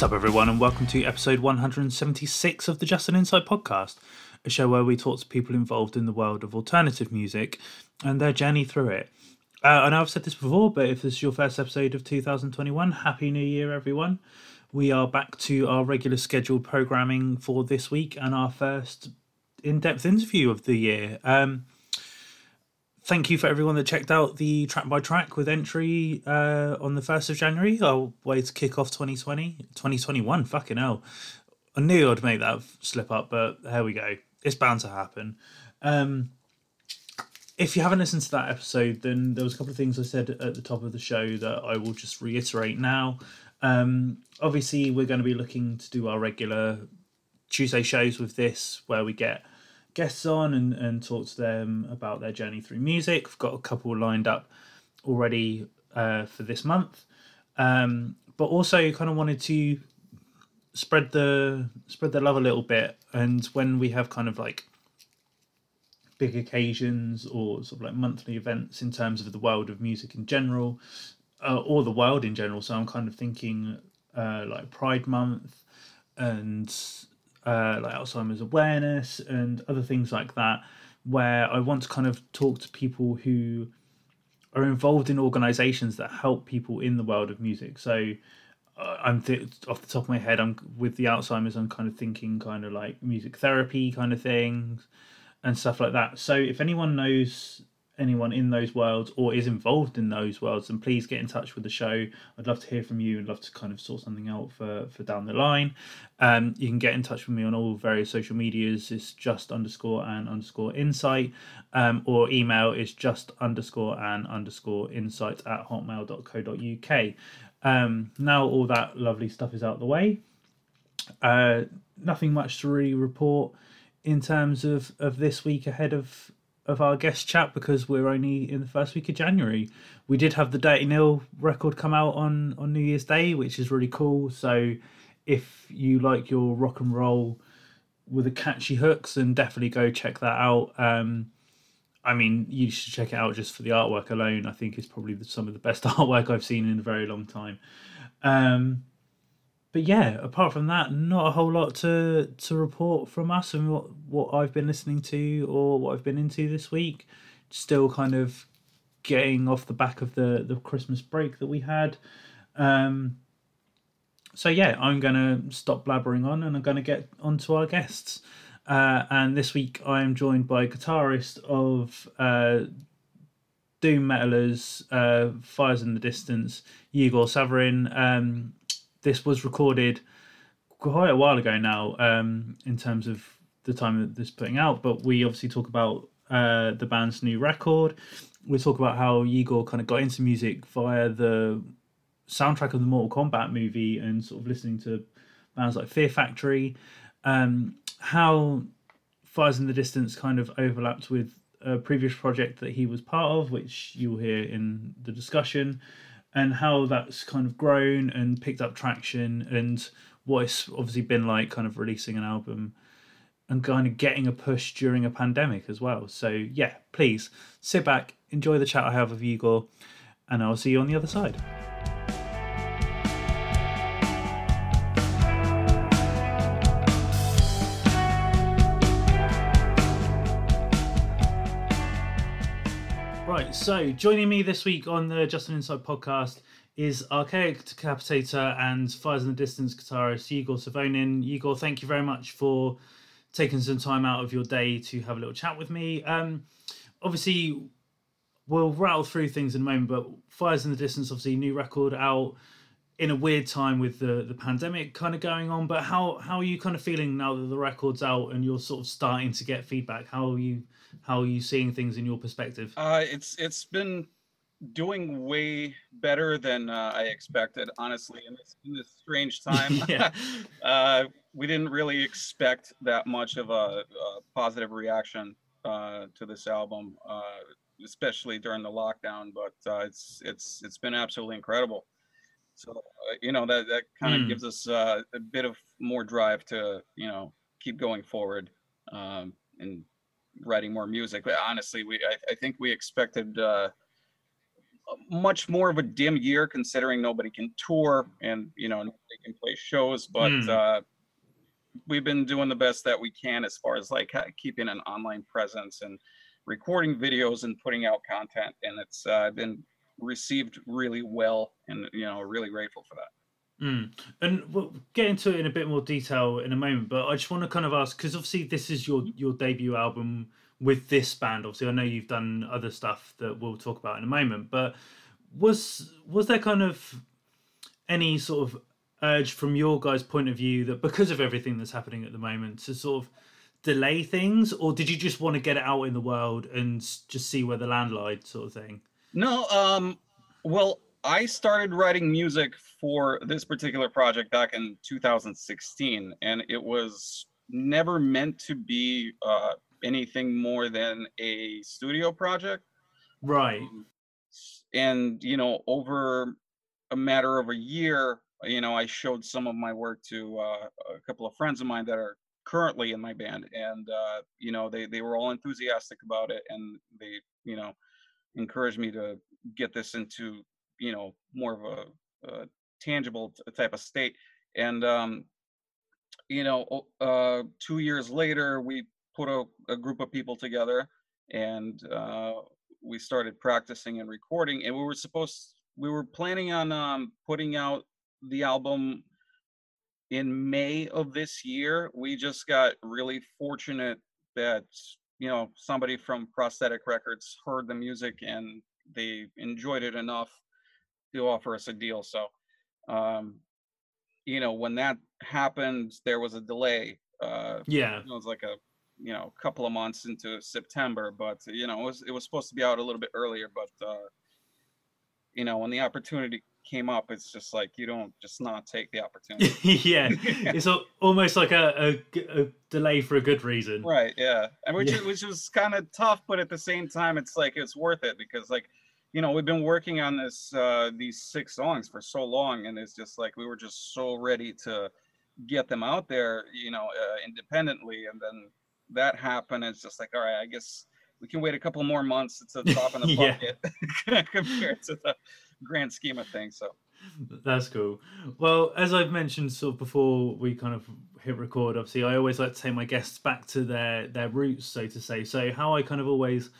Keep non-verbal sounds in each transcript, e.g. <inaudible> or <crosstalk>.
What's up, everyone, and welcome to episode 176 of the Just an Insight podcast, a show where we talk to people involved in the world of alternative music and their journey through it. Uh, I know I've said this before, but if this is your first episode of 2021, Happy New Year, everyone. We are back to our regular scheduled programming for this week and our first in depth interview of the year. Um, thank you for everyone that checked out the track by track with entry uh, on the 1st of January. Our way to kick off 2020, 2021. Fucking hell. I knew I'd make that slip up, but here we go. It's bound to happen. Um, if you haven't listened to that episode, then there was a couple of things I said at the top of the show that I will just reiterate now. Um, obviously, we're going to be looking to do our regular Tuesday shows with this, where we get guests on and, and talk to them about their journey through music. We've got a couple lined up already uh, for this month, um, but also kind of wanted to spread the spread the love a little bit. And when we have kind of like big occasions or sort of like monthly events in terms of the world of music in general, uh, or the world in general. So I'm kind of thinking uh, like Pride Month and uh, like Alzheimer's awareness and other things like that, where I want to kind of talk to people who are involved in organizations that help people in the world of music. So uh, I'm th- off the top of my head, I'm with the Alzheimer's, I'm kind of thinking kind of like music therapy kind of things and stuff like that. So if anyone knows anyone in those worlds or is involved in those worlds, then please get in touch with the show. I'd love to hear from you and love to kind of sort something out for, for down the line. Um, you can get in touch with me on all various social medias. It's just underscore and underscore insight, um, or email is just underscore and underscore insight at hotmail.co.uk. Um, now all that lovely stuff is out the way. Uh, nothing much to really report in terms of, of this week ahead of of our guest chat because we're only in the first week of January. We did have the Dirty Nil record come out on on New Year's Day, which is really cool. So if you like your rock and roll with the catchy hooks, then definitely go check that out. Um, I mean, you should check it out just for the artwork alone. I think it's probably some of the best <laughs> artwork I've seen in a very long time. Um, but yeah, apart from that, not a whole lot to to report from us and what what I've been listening to or what I've been into this week. Still kind of getting off the back of the the Christmas break that we had. Um, so yeah, I'm gonna stop blabbering on and I'm gonna get onto our guests. Uh, and this week I am joined by guitarist of uh, Doom Metalers, uh, Fires in the Distance, Igor Savarin. Um, this was recorded quite a while ago now um, in terms of the time that this is putting out but we obviously talk about uh, the band's new record. We talk about how Igor kind of got into music via the soundtrack of the Mortal Kombat movie and sort of listening to bands like Fear Factory. Um, how Fires in the Distance kind of overlapped with a previous project that he was part of which you'll hear in the discussion and how that's kind of grown and picked up traction and what it's obviously been like kind of releasing an album and kind of getting a push during a pandemic as well. So yeah, please sit back, enjoy the chat I have with Igor, and I'll see you on the other side. So joining me this week on the Just an Insight podcast is Archaic Decapitator and Fires in the Distance guitarist Igor Savonin. Igor, thank you very much for taking some time out of your day to have a little chat with me. Um, obviously, we'll rattle through things in a moment, but Fires in the Distance, obviously, new record out in a weird time with the the pandemic kind of going on. But how how are you kind of feeling now that the record's out and you're sort of starting to get feedback? How are you how are you seeing things in your perspective? Uh, it's it's been doing way better than uh, I expected, honestly. In this in this strange <laughs> time, yeah. <laughs> uh, we didn't really expect that much of a, a positive reaction uh, to this album, uh, especially during the lockdown. But uh, it's it's it's been absolutely incredible. So uh, you know that that kind of Mm. gives us uh, a bit of more drive to you know keep going forward um, and writing more music. But honestly, we I, I think we expected uh, much more of a dim year considering nobody can tour and you know nobody can play shows but Mm. uh we've been doing the best that we can as far as like keeping an online presence and recording videos and putting out content and it's uh, been received really well and you know really grateful for that Mm. And we'll get into it in a bit more detail in a moment, but I just want to kind of ask because obviously this is your your debut album with this band. Obviously, I know you've done other stuff that we'll talk about in a moment, but was was there kind of any sort of urge from your guys' point of view that because of everything that's happening at the moment to sort of delay things, or did you just want to get it out in the world and just see where the land lied, sort of thing? No, um, well, I started writing music for this particular project back in 2016, and it was never meant to be uh, anything more than a studio project. Right. Um, And, you know, over a matter of a year, you know, I showed some of my work to uh, a couple of friends of mine that are currently in my band, and, uh, you know, they, they were all enthusiastic about it, and they, you know, encouraged me to get this into you know more of a, a tangible type of state. And um you know uh two years later we put a, a group of people together and uh we started practicing and recording and we were supposed we were planning on um putting out the album in may of this year. We just got really fortunate that you know somebody from prosthetic records heard the music and they enjoyed it enough to offer us a deal so um you know when that happened there was a delay uh Yeah. it was like a you know a couple of months into september but you know it was it was supposed to be out a little bit earlier but uh you know when the opportunity came up it's just like you don't just not take the <laughs> opportunity yeah. <laughs> It's al- almost like a delay for a good reason. Right. Yeah. And which Yeah. is, which was kind of tough, but at the same time, it's like it's worth it because like, you know, we've been working on this uh, these six songs for so long, and it's just like we were just so ready to get them out there, you know, uh, independently, and then that happened. It's just like, all right, I guess we can wait a couple more months. It's a <laughs> drop in the Yeah. bucket compared to the grand scheme of things. So. That's cool. Well, as I've mentioned sort of before we kind of hit record, obviously I always like to take my guests back to their their roots, so to say. So how I kind of always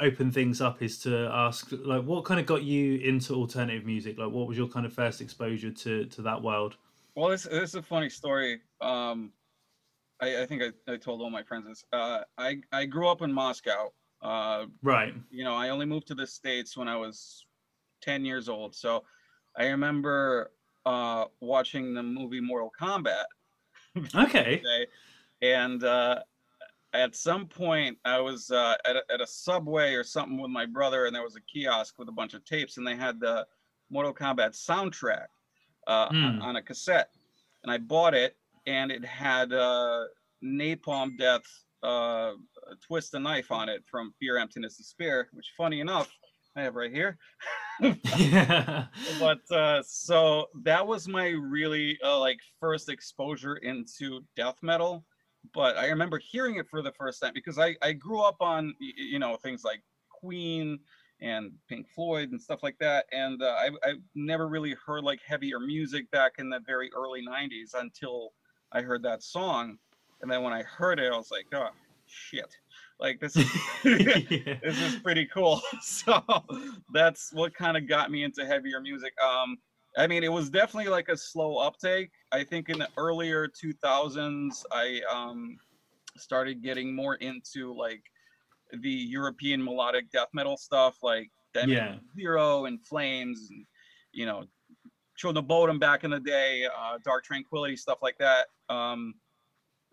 open things up is to ask like what kind of got you into alternative music? Like what was your kind of first exposure to to that world? Well, this, this is a funny story. Um, I, I think I, I told all my friends this. Uh, I, I grew up in Moscow. Uh, Right. you know, I only moved to the States when I was 10 years old. So I remember uh, watching the movie Mortal Kombat <laughs> Okay. And uh, at some point, I was uh, at, a, at a subway or something with my brother, and there was a kiosk with a bunch of tapes, and they had the Mortal Kombat soundtrack uh, on, Hmm. on a cassette. And I bought it, and it had uh, Napalm Death, uh, Twist the Knife on it from Fear, Emptiness, Despair, which, funny enough, I have right here. yeah. <laughs> <laughs> but uh, so that was my really uh, like first exposure into death metal but i remember hearing it for the first time because i i grew up on you know things like queen and pink floyd and stuff like that and uh, I, I never really heard like heavier music back in the very early 90s until i heard that song and then when i heard it i was like oh shit like <laughs> <laughs> this is yeah. this is pretty cool. <laughs> So that's what kind of got me into heavier music. Um, I mean, it was definitely like a slow uptake. I think in the earlier 2000s, I um, started getting more into like the European melodic death metal stuff, like Diamond Yeah. Zero and Flames, and you know, Children of Bodom back in the day, uh, Dark Tranquillity, stuff like that. Um,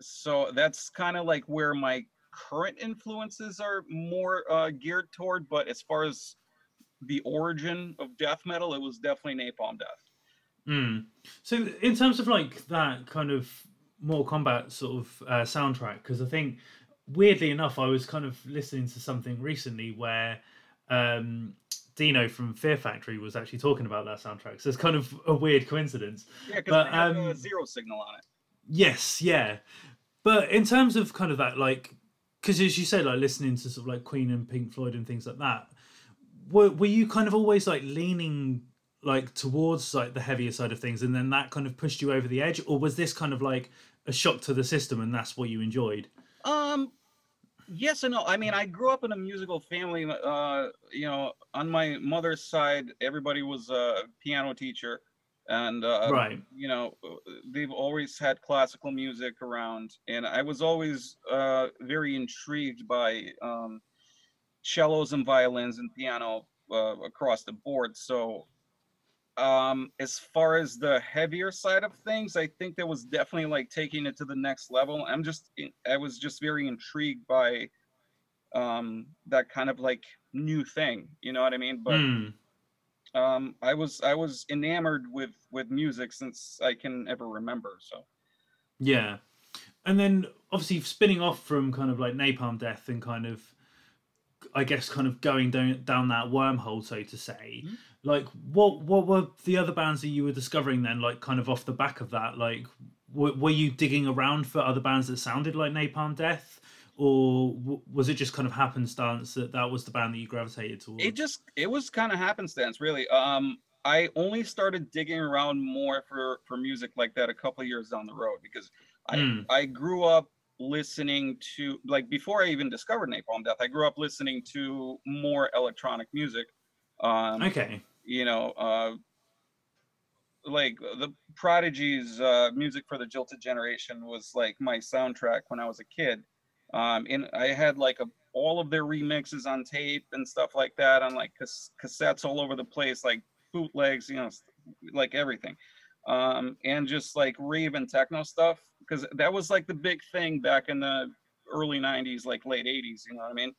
so that's kind of like where my current influences are more uh, geared toward. But as far as the origin of death metal, it was definitely Napalm Death. Mm. So, in terms of like that kind of Mortal Kombat sort of uh, soundtrack, because I think weirdly enough, I was kind of listening to something recently where um, Dino from Fear Factory was actually talking about that soundtrack. So it's kind of a weird coincidence. Yeah, because But, they have a um, zero signal on it. Yes, yeah. But in terms of kind of that, like, because as you said, like listening to sort of like Queen and Pink Floyd and things like that, were were you kind of always like leaning like towards like the heavier side of things, and then that kind of pushed you over the edge, or was this kind of like a shock to the system, and that's what you enjoyed? Um, yes and no. I mean, I grew up in a musical family. Uh, you know, on my mother's side, everybody was a piano teacher, and uh, Right. you know, they've always had classical music around, and I was always uh, very intrigued by um, cellos and violins and piano uh, across the board. So um as far as the heavier side of things i think that was definitely like taking it to the next level i'm just i was just very intrigued by um that kind of like new thing you know what i mean but Hmm. Um i was i was enamored with with music since i can ever remember so Yeah. And then obviously spinning off from kind of like Napalm Death and kind of I guess kind of going down down that wormhole, so to say. Mhm. Like what what were the other bands that you were discovering then, like kind of off the back of that? Like w- were you digging around for other bands that sounded like Napalm Death? Or w- was it just kind of happenstance that that was the band that you gravitated towards? it just it was kind of happenstance really um i only started digging around more for for music like that a couple of years down the road because i Mm. i grew up listening to like before i even discovered napalm death i grew up listening to more electronic music um okay. you know uh like the prodigy's uh music for the jilted generation was like my soundtrack when i was a kid um and i had like a all of their remixes on tape and stuff like that on like cas- cassettes all over the place like bootlegs you know like everything um and just like rave and techno stuff because that was like the big thing back in the early 90s like late 80s you know what i mean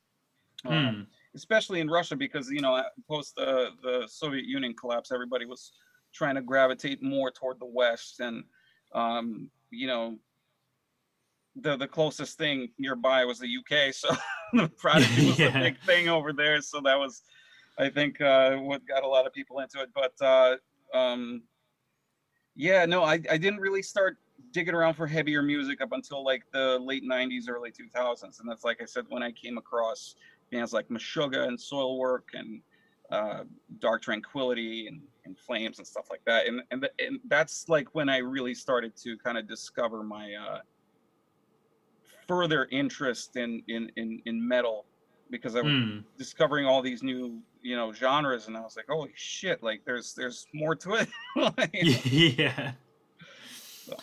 Um, Hmm. especially in Russia, because you know, post the the Soviet Union collapse, everybody was trying to gravitate more toward the West, and um, you know, the the closest thing nearby was the UK, so <laughs> the Prodigy <laughs> was Yeah. the big thing over there. So that was, I think, uh, what got a lot of people into it. But uh, um, yeah, no, I I didn't really start digging around for heavier music up until like the late 90s early 2000s and that's like i said when i came across bands like Meshuggah and Soilwork and uh, Dark Tranquillity and, and Flames and stuff like that. And and, th- and that's like when I really started to kind of discover my uh, further interest in, in in in metal because I was Hmm. discovering all these new you know genres and I was like, holy shit! Like there's there's more to it. <laughs> Like, <laughs> yeah. So.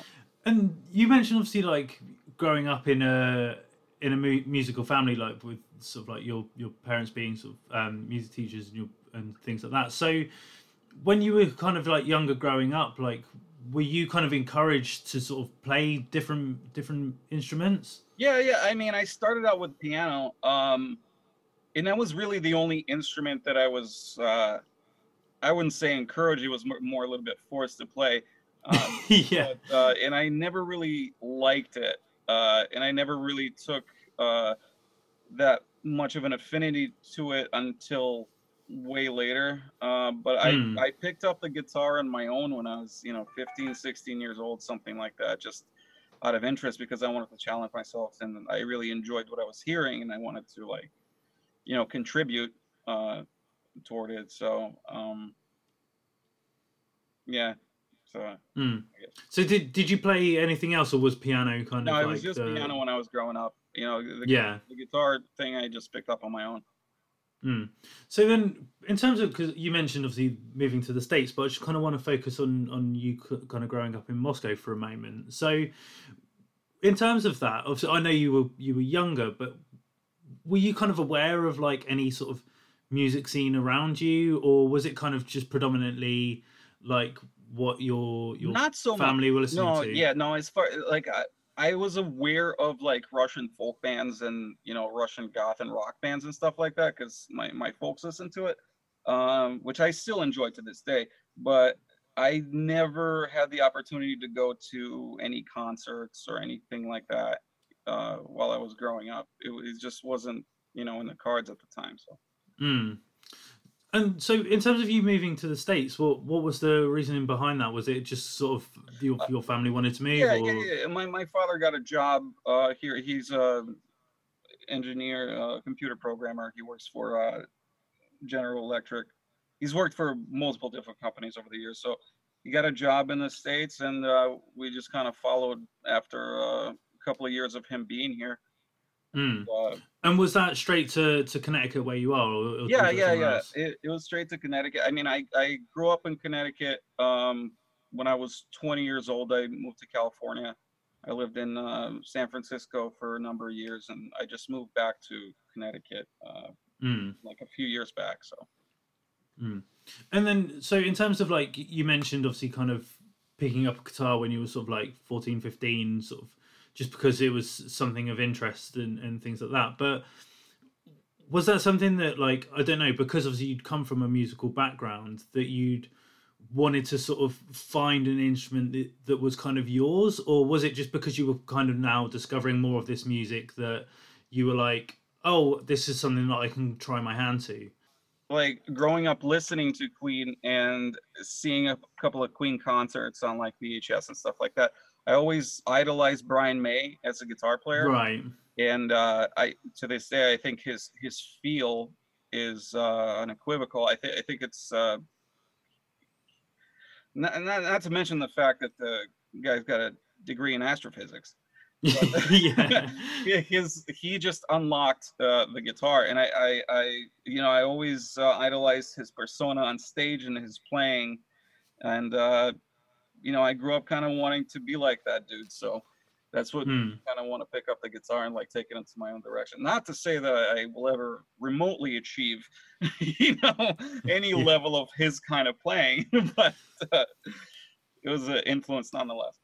And you mentioned obviously like growing up in a in a mu- musical family, like with sort of like your your parents being sort of um, music teachers and your and things like that. So when you were kind of like younger growing up, like were you kind of encouraged to sort of play different different instruments? Yeah, yeah. I mean, I started out with piano, um, and that was really the only instrument that I was. Uh, I wouldn't say encouraged; it was more, more a little bit forced to play. Um, <laughs> yeah. but, uh, and I never really liked it, uh, and I never really took uh, that much of an affinity to it until way later. Uh, but I, Hmm. I picked up the guitar on my own when I was, you know, 15, 16 years old, something like that, just out of interest because I wanted to challenge myself and I really enjoyed what I was hearing and I wanted to like, you know, contribute uh, toward it. So, um, yeah. So Hmm. So did did you play anything else, or was piano kind no, of it like was just the- piano when I was growing up. You know, the, Yeah. the guitar thing I just picked up on my own. Mm. So then, in terms of because you mentioned obviously moving to the states, but I just kind of want to focus on on you kind of growing up in Moscow for a moment. So, in terms of that, obviously, I know you were you were younger, but were you kind of aware of like any sort of music scene around you, or was it kind of just predominantly like what your your Not so much. family were listening No, to? yeah, no. As far like I, I was aware of like Russian folk bands and you know Russian goth and rock bands and stuff like that because my my folks listened to it, um, which I still enjoy to this day. But I never had the opportunity to go to any concerts or anything like that uh, while I was growing up. It, it just wasn't you know in the cards at the time. So. Mm. And so, in terms of you moving to the states, what what was the reasoning behind that? Was it just sort of your your family wanted to move? Uh, Yeah, or... yeah, yeah. My my father got a job uh, here. He's a engineer, uh, computer programmer. He works for uh, General Electric. He's worked for multiple different companies over the years, so he got a job in the states, and uh, we just kind of followed after uh, a couple of years of him being here. Mm. Uh, and was that straight to, to Connecticut where you are? Or, or yeah, yeah, yeah. It, it was straight to Connecticut. I mean, I, I grew up in Connecticut. Um, when I was 20 years old, I moved to California. I lived in uh, San Francisco for a number of years, and I just moved back to Connecticut uh, mm. like a few years back. So. Mm. And then, so in terms of like you mentioned, obviously, kind of picking up a guitar when you were sort of like 14, 15, sort of just because it was something of interest and, and things like that. But was that something that, like, I don't know, because obviously you'd come from a musical background, that you'd wanted to sort of find an instrument that, that was kind of yours? Or was it just because you were kind of now discovering more of this music that you were like, oh, this is something that I can try my hand to? like growing up listening to Queen and seeing a couple of Queen concerts on like VHS and stuff like that. I always idolized Brian May as a guitar player. Right. And uh, I to this day I think his his feel is uh, unequivocal. I think I think it's uh, not, not not to mention the fact that the guy's got a degree in astrophysics. <laughs> yeah. his he just unlocked uh, the guitar, and I, I, I, you know, I always uh, idolized his persona on stage and his playing, and uh, you know, I grew up kind of wanting to be like that dude. So that's what hmm. kind of want to pick up the guitar and like take it into my own direction. Not to say that I will ever remotely achieve, <laughs> you know, any yeah. level of his kind of playing, <laughs> but uh, it was an influence nonetheless.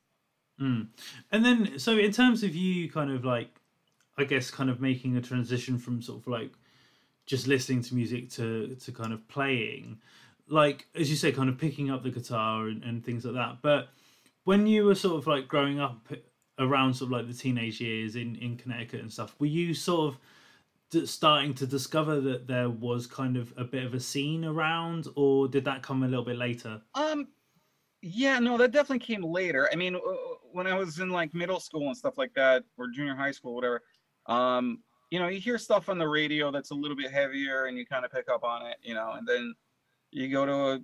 Mm. And then, so in terms of you kind of like, I guess, kind of making a transition from sort of like just listening to music to, to kind of playing, like, as you say, kind of picking up the guitar and, and things like that. But when you were sort of like growing up around sort of like the teenage years in, in Connecticut and stuff, were you sort of starting to discover that there was kind of a bit of a scene around or did that come a little bit later um yeah no that definitely came later i mean when I was in like middle school and stuff like that, or junior high school, whatever, um, you know, you hear stuff on the radio that's a little bit heavier, and you kind of pick up on it, you know, and then you go to a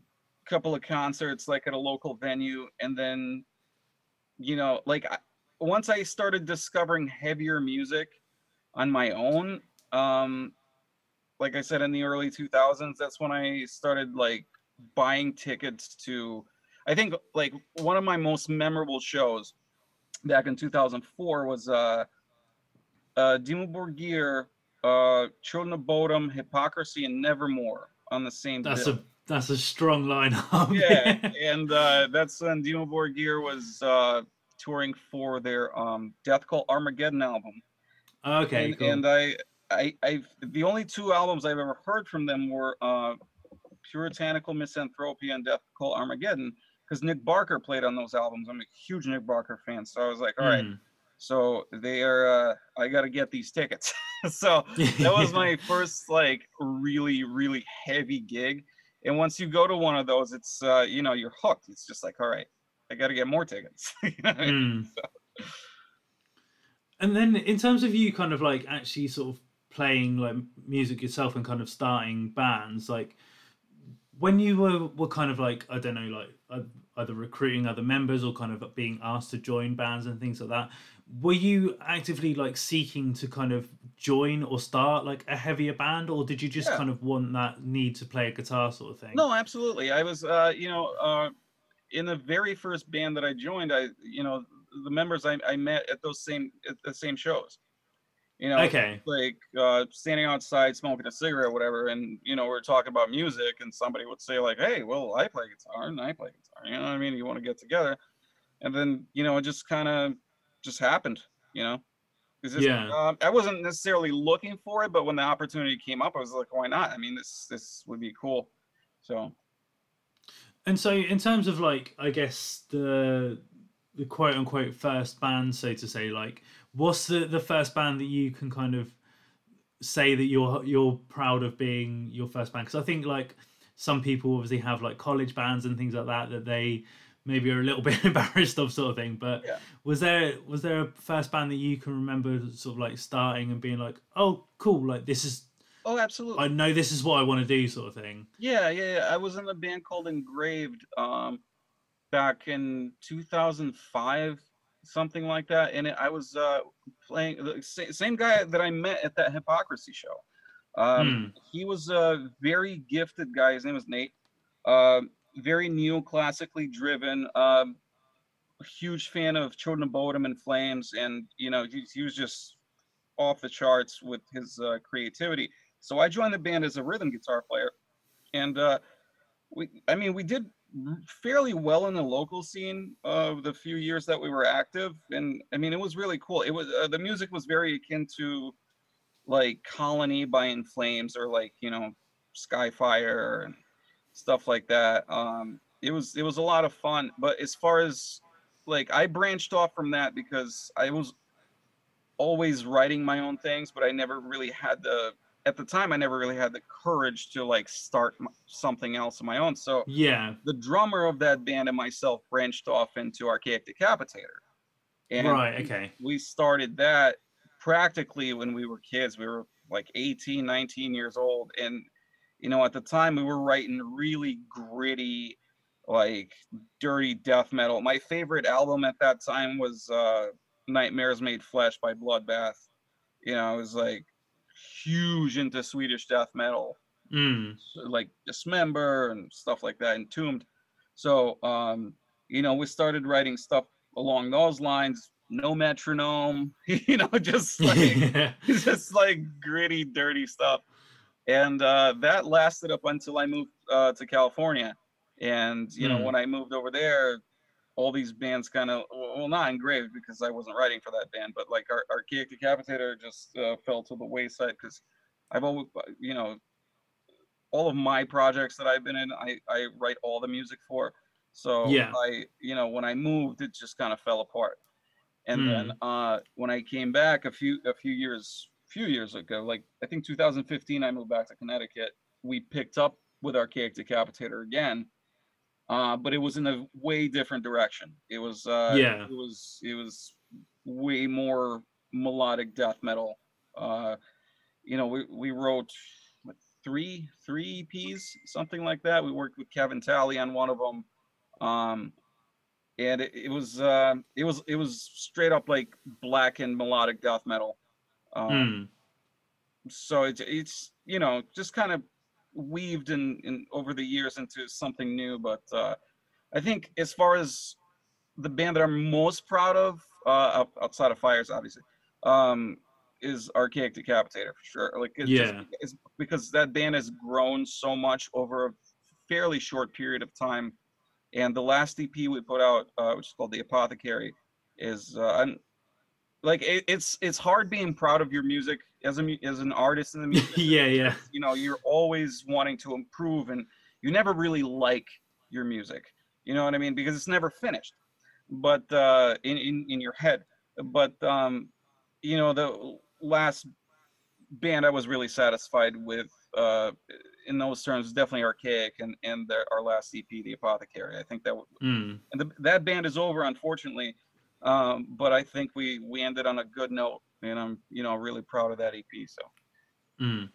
couple of concerts like at a local venue, and then, you know, like once I started discovering heavier music on my own, um, like I said in the early 2000s, that's when I started like buying tickets to I think like one of my most memorable shows back in 2004 was uh, uh, Dimmu Borgir, uh, Children of Bodom, Hypocrisy, and Nevermore on the same. That's bill. a that's a strong lineup. yeah, <laughs> and uh, that's when Dimmu Borgir was uh, touring for their um, Death Cult Armageddon album. Okay, and, cool. and I, I, I, the only two albums I've ever heard from them were uh, Puritanical Misanthropy and Death Cult Armageddon because Nick Barker played on those albums. I'm a huge Nick Barker fan, so I was like, all right. Mm. So they are. Uh, I got to get these tickets. <laughs> so that was <laughs> my first like really really heavy gig. And once you go to one of those, it's uh, you know you're hooked. It's just like, all right, I got to get more tickets. <laughs> mm. so. And then in terms of you kind of like actually sort of playing like music yourself and kind of starting bands, like when you were were kind of like I don't know like either recruiting other members or kind of being asked to join bands and things like that were you actively like seeking to kind of join or start like a heavier band or did you just yeah. kind of want that need to play a guitar sort of thing? No absolutely. I was uh you know uh in the very first band that i joined i you know the members i, I met at those same at the same shows. You know okay. like uh, standing outside smoking a cigarette or whatever and you know we're talking about music and somebody would say like hey well i play guitar and i play guitar you know what i mean? You want to get together? And then you know it just kind of just happened you know? Just, yeah. uh, i wasn't necessarily looking for it but when the opportunity came up i was like why not? I mean this this would be cool so. And so in terms of like i guess the the quote unquote first band so to say like what's the the first band that you can kind of say that you're you're proud of being your first band? Because i think like some people obviously have like college bands and things like that that they maybe you're a little <laughs> bit embarrassed of sort of thing but yeah. was there was there a first band that you can remember sort of like starting and being like oh cool like this is Oh, absolutely. I know this is what I want to do, sort of thing. Yeah, yeah, yeah. I was in a band called Engraved um, back in 2005, something like that. And it, I was uh, playing the sa- same guy that I met at that Hypocrisy show. Um, He was a very gifted guy. His name was Nate. Uh, very neoclassically driven. Um, huge fan of Children of Bodom and Flames, and you know he, he was just off the charts with his uh, creativity. So I joined the band as a rhythm guitar player, and uh, we, I mean, we did fairly well in the local scene of the few years that we were active, and I mean, it was really cool. It was uh, the music was very akin to like Colony by In Flames or like you know Skyfire and stuff like that. Um, it was it was a lot of fun, but as far as like I branched off from that because I was always writing my own things, but I never really had the at the time I never really had the courage to like start something else of my own. So Yeah. the drummer of that band and myself branched off into Archaic Decapitator. And right. Okay. we started that practically when we were kids. We were like 18, 19 years old. And, you know, at the time we were writing really gritty, like dirty death metal. My favorite album at that time was uh, Nightmares Made Flesh by Bloodbath. You know, I was like huge into Swedish death metal Mm. like dismember and stuff like that entombed so um you know we started writing stuff along those lines no metronome <laughs> you know just like <laughs> just like gritty dirty stuff and uh that lasted up until i moved uh to california and you know Hmm. when i moved over there all these bands kind of well not engraved because i wasn't writing for that band but like our archaic decapitator just uh, fell to the wayside because i've always you know all of my projects that I've been in, I, I write all the music for. So Yeah. I, you know, when I moved, it just kind of fell apart. And then uh, when I came back a few a few years few years ago, like I think 2015, I moved back to Connecticut. We picked up with Archaic Decapitator again, uh, but it was in a way different direction. It was uh, Yeah. it was it was way more melodic death metal. Uh, you know, we we wrote what, three three EPs, something like that. We worked with Kevin Talley on one of them, um, and it, it was uh, it was it was straight up like black and melodic death metal. Um, Mm. So it's it's you know just kind of weaved in, in over the years into something new. But uh, I think as far as the band that I'm most proud of, uh, outside of Fires, obviously, um, is Archaic Decapitator for sure. Like it's just- Yeah. it's because that band has grown so much over a fairly short period of time. And the last EP we put out, uh, which is called The Apothecary, is uh, like it, it's it's hard being proud of your music as a as an artist in the <laughs> music. yeah. Yeah. you know, you're always wanting to improve, and you never really like your music. You know what I mean? Because it's never finished. But uh, in, in in your head, but um, you know, the last band I was really satisfied with uh, in those terms definitely Archaic and and their, our last EP, The Apothecary. I think that w- Mm. and the, that band is over, unfortunately. Um, but I think we we ended on a good note, and I'm you know really proud of that EP. So Mm.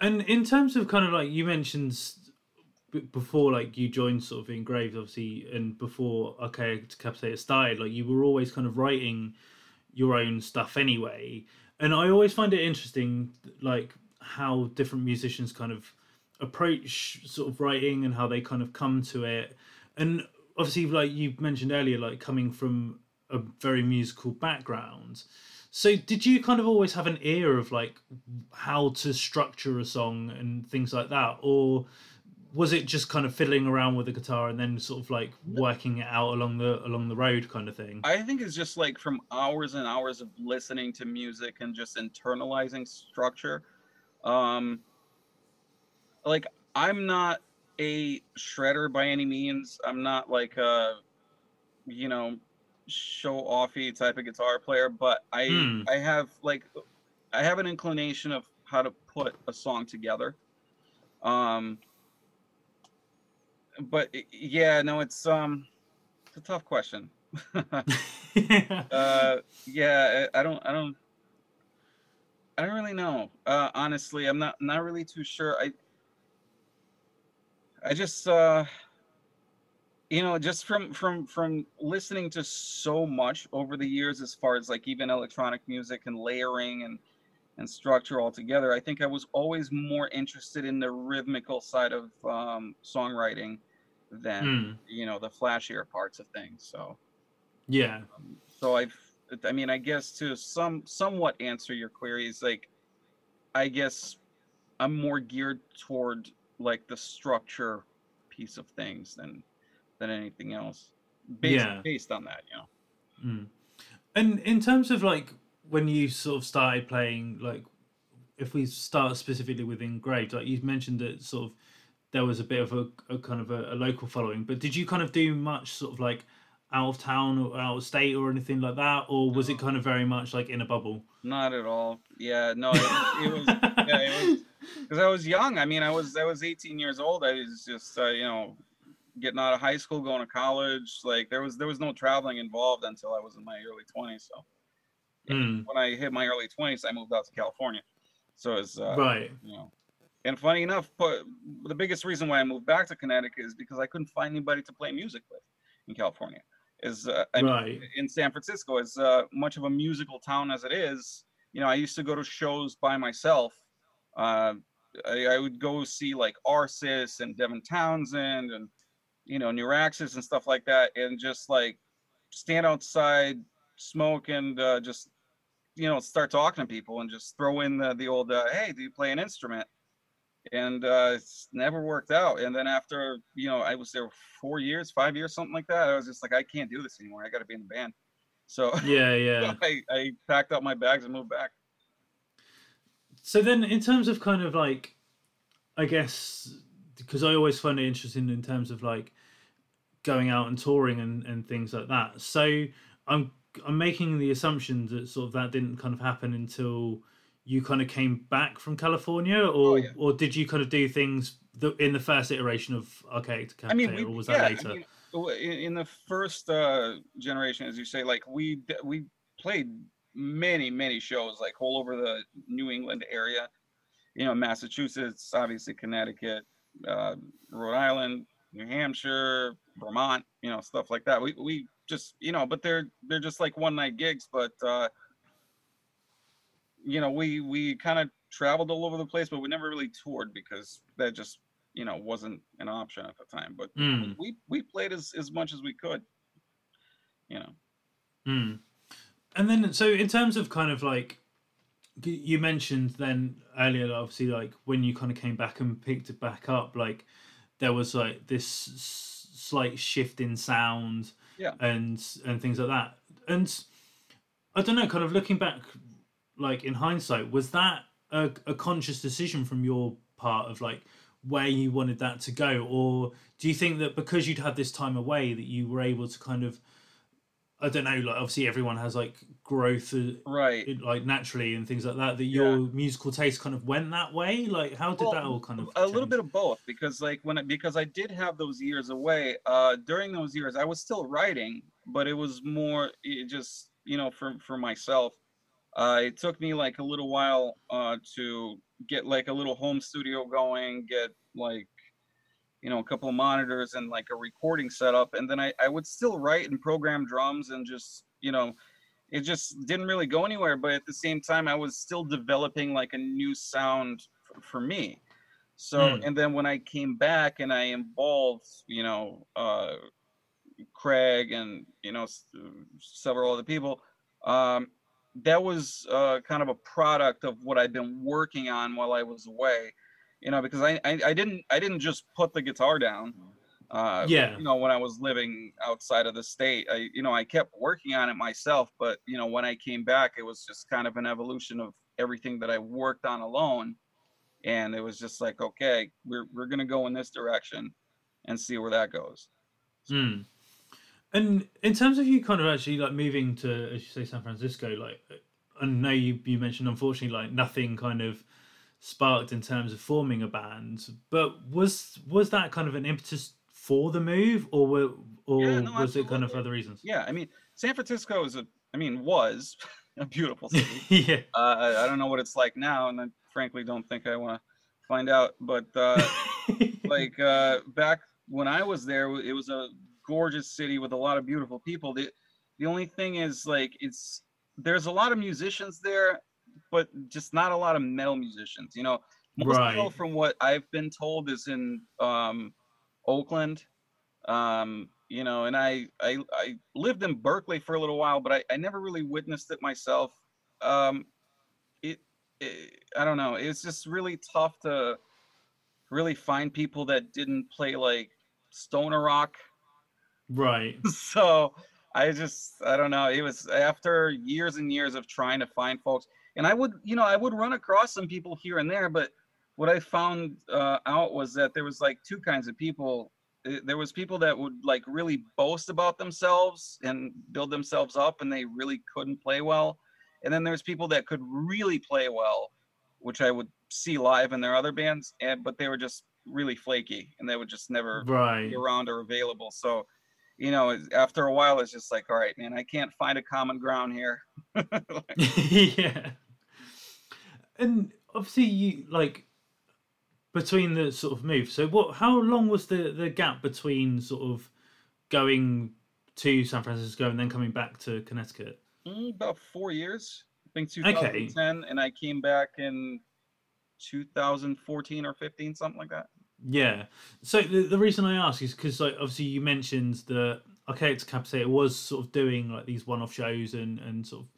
And in terms of kind of like you mentioned before, like you joined sort of Engraved, obviously, and before Archaic Decapitator started, like you were always kind of writing your own stuff anyway. And I always find it interesting, like how different musicians kind of approach sort of writing and how they kind of come to it. And obviously, like you mentioned earlier, like coming from a very musical background. So did you kind of always have an ear of like how to structure a song and things like that, or was it just kind of fiddling around with the guitar and then sort of like working it out along the along the road kind of thing? I think it's just like from hours and hours of listening to music and just internalizing structure. Um, like I'm not a shredder by any means. I'm not like a, you know, show offy type of guitar player, but I Hmm. I have like I have an inclination of how to put a song together. Um, but yeah, no, it's um, it's a tough question. <laughs> <laughs> uh, yeah, I I don't, I don't. I don't really know. Uh, honestly, I'm not not really too sure. I I just uh, you know just from from from listening to so much over the years as far as like even electronic music and layering and and structure altogether i think i was always more interested in the rhythmical side of um, songwriting than Mm. you know the flashier parts of things so Yeah. so i've i mean i guess to some somewhat answer your queries like i guess i'm more geared toward like the structure piece of things than than anything else based Yeah. based on that you know Mm. And in terms of like when you sort of started playing, like if we start specifically with Engraved, like you mentioned that sort of there was a bit of a, a kind of a, a local following, but did you kind of do much sort of like out of town or out of state or anything like that, or was it kind of very much like in a bubble? not at all yeah no it, it was <laughs> yeah it was because i was young i mean i was i was 18 years old i was just uh, you know getting out of high school going to college like there was there was no traveling involved until i was in my early 20s so. Mm, when i hit my early 20s i moved out to california. So it's uh, right. you know. And funny enough but the biggest reason why i moved back to connecticut is because i couldn't find anybody to play music with in california. Is uh, I mean, Right. in san francisco as uh, much of a musical town as it is you know i used to go to shows by myself. Uh, I, I would go see like arsis and devin townsend and you know neuraxis and stuff like that and just like stand outside smoke and uh, just you know start talking to people and just throw in the, the old uh, hey do you play an instrument? And uh, it's never worked out. And then after you know i was there four years five years something like that i was just like i can't do this anymore. I got to be in the band. So <laughs> Yeah, yeah. <laughs> I, I packed up my bags and moved back. So then, in terms of kind of like, I guess, because I always find it interesting in terms of like going out and touring and, and things like that. So I'm I'm making the assumption that sort of that didn't kind of happen until you kind of came back from California, or Oh, yeah. or did you kind of do things that in the first iteration of Archaic I mean, we, or was yeah, that I later? mean, in, in the first uh, generation, as you say, like we we played many many shows like all over the New England area, you know, Massachusetts, obviously Connecticut, uh, Rhode Island, New Hampshire, Vermont, you know, stuff like that. We we just you know, but they're they're just like one night gigs, but uh, you know, we we kind of traveled all over the place, but we never really toured because that just you know wasn't an option at the time. But Mm. we we played as as much as we could. You know. Mm. And then, so in terms of kind of like, you mentioned then earlier, obviously, like when you kind of came back and picked it back up, like there was like this s- slight shift in sound, Yeah. and and things like that. And I don't know, kind of looking back, like in hindsight, was that a, a conscious decision from your part of like where you wanted that to go, or do you think that because you'd had this time away that you were able to kind of I don't know, like obviously everyone has like growth, uh, Right. like naturally and things like that. That your musical taste kind of went that way. Like, how did Well, that all kind of a little bit of both because like when I, because I did have those years away uh during those years I was still writing but it was more it just you know for for myself uh it took me like a little while uh to get like a little home studio going get like you know a couple of monitors and like a recording setup and then I I would still write and program drums and just you know it just didn't really go anywhere but at the same time I was still developing like a new sound f- for me so Mm. and then when I came back and I involved, you know, uh, Craig and you know s- several other people, um, that was uh, kind of a product of what I'd been working on while I was away. You know, because I I, I didn't I didn't just put the guitar down. Uh, Yeah. You know, when I was living outside of the state, I you know I kept working on it myself, but you know when I came back, it was just kind of an evolution of everything that I worked on alone and it was just like okay we're, we're gonna go in this direction and see where that goes Mm. And in terms of you kind of actually like moving to, as you say, San Francisco, like I know you you mentioned unfortunately like nothing kind of sparked in terms of forming a band, but was was that kind of an impetus for the move, or were, or Yeah, no, was it kind of absolutely. other reasons? yeah i mean san francisco is a i mean was <laughs> a beautiful city. <laughs> yeah. Uh, I, I don't know what it's like now, and I frankly don't think I want to find out. But uh, <laughs> like uh, back when I was there, it was a gorgeous city with a lot of beautiful people. The the only thing is like it's there's a lot of musicians there, but just not a lot of metal musicians. You know, most metal, from what I've been told, is in um, Oakland. Um, you know, and I, I I lived in Berkeley for a little while, but I, I never really witnessed it myself. Um, it, it I don't know. It's just really tough to really find people that didn't play like stoner rock. right. <laughs> so I just I don't know. It was after years and years of trying to find folks, and I would you know I would run across some people here and there, but what I found uh, out was that there was like two kinds of people. Uh, There was people that would like really boast about themselves and build themselves up, and they really couldn't play well. And then there's people that could really play well, which I would see live in their other bands, and but they were just really flaky, and they would just never Right. be around or available. So, you know, after a while, it's just like, all right, man, I can't find a common ground here. <laughs> <laughs> yeah. And obviously you like between the sort of move. So what how long was the the gap between sort of going to San Francisco and then coming back to Connecticut? Mm, about four years, I think Okay. 2010, and I came back in 2014 or 15, something like that. Yeah. So the, the reason I ask is because like obviously you mentioned that okay Archaic Decapitator was sort of doing like these one-off shows and and sort of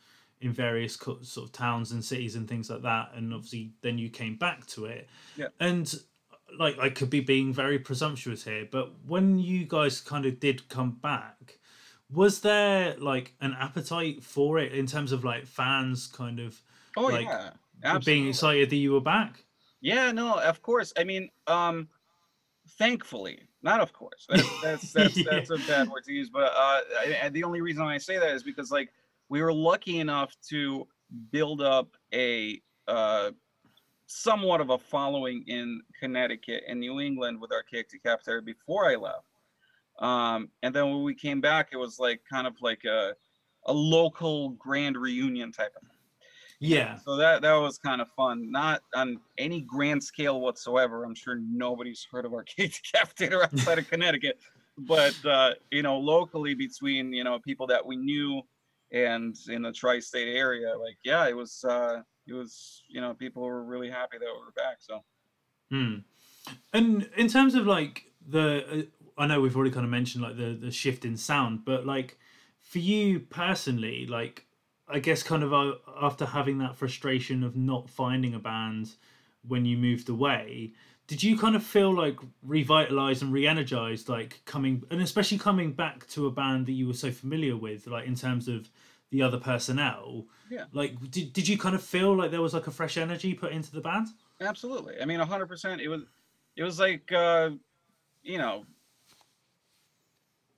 in various sort of towns and cities and things like that, and obviously then you came back to it. Yeah. And like I could be being very presumptuous here, but when you guys kind of did come back, was there like an appetite for it in terms of like fans kind of Oh Like, yeah, being excited that you were back? Yeah, no, of course. I mean, um, thankfully, not of course. That's that's that's, <laughs> Yeah. that's a bad word to use. But uh, I, the only reason I say that is because like we were lucky enough to build up a uh, somewhat of a following in Connecticut and New England with our Archaic Decapitator before I left. Um, and then when we came back, it was like kind of like a a local grand reunion type of thing. Yeah. so that that was kind of fun. Not on any grand scale whatsoever. I'm sure nobody's heard of Archaic <laughs> Decapitator outside of Connecticut, but uh, you know, locally between you know people that we knew and in the tri-state area, like yeah, it was uh, it was you know people were really happy that we were back. So Hmm. And in terms of like the, uh, I know we've already kind of mentioned like the the shift in sound, but like for you personally, like I guess kind of uh, after having that frustration of not finding a band when you moved away, did you kind of feel like revitalized and re-energized, like coming and especially coming back to a band that you were so familiar with, like in terms of the other personnel? Yeah. Like, did, did you kind of feel like there was like a fresh energy put into the band? absolutely, I mean, hundred percent. It was it was like uh, you know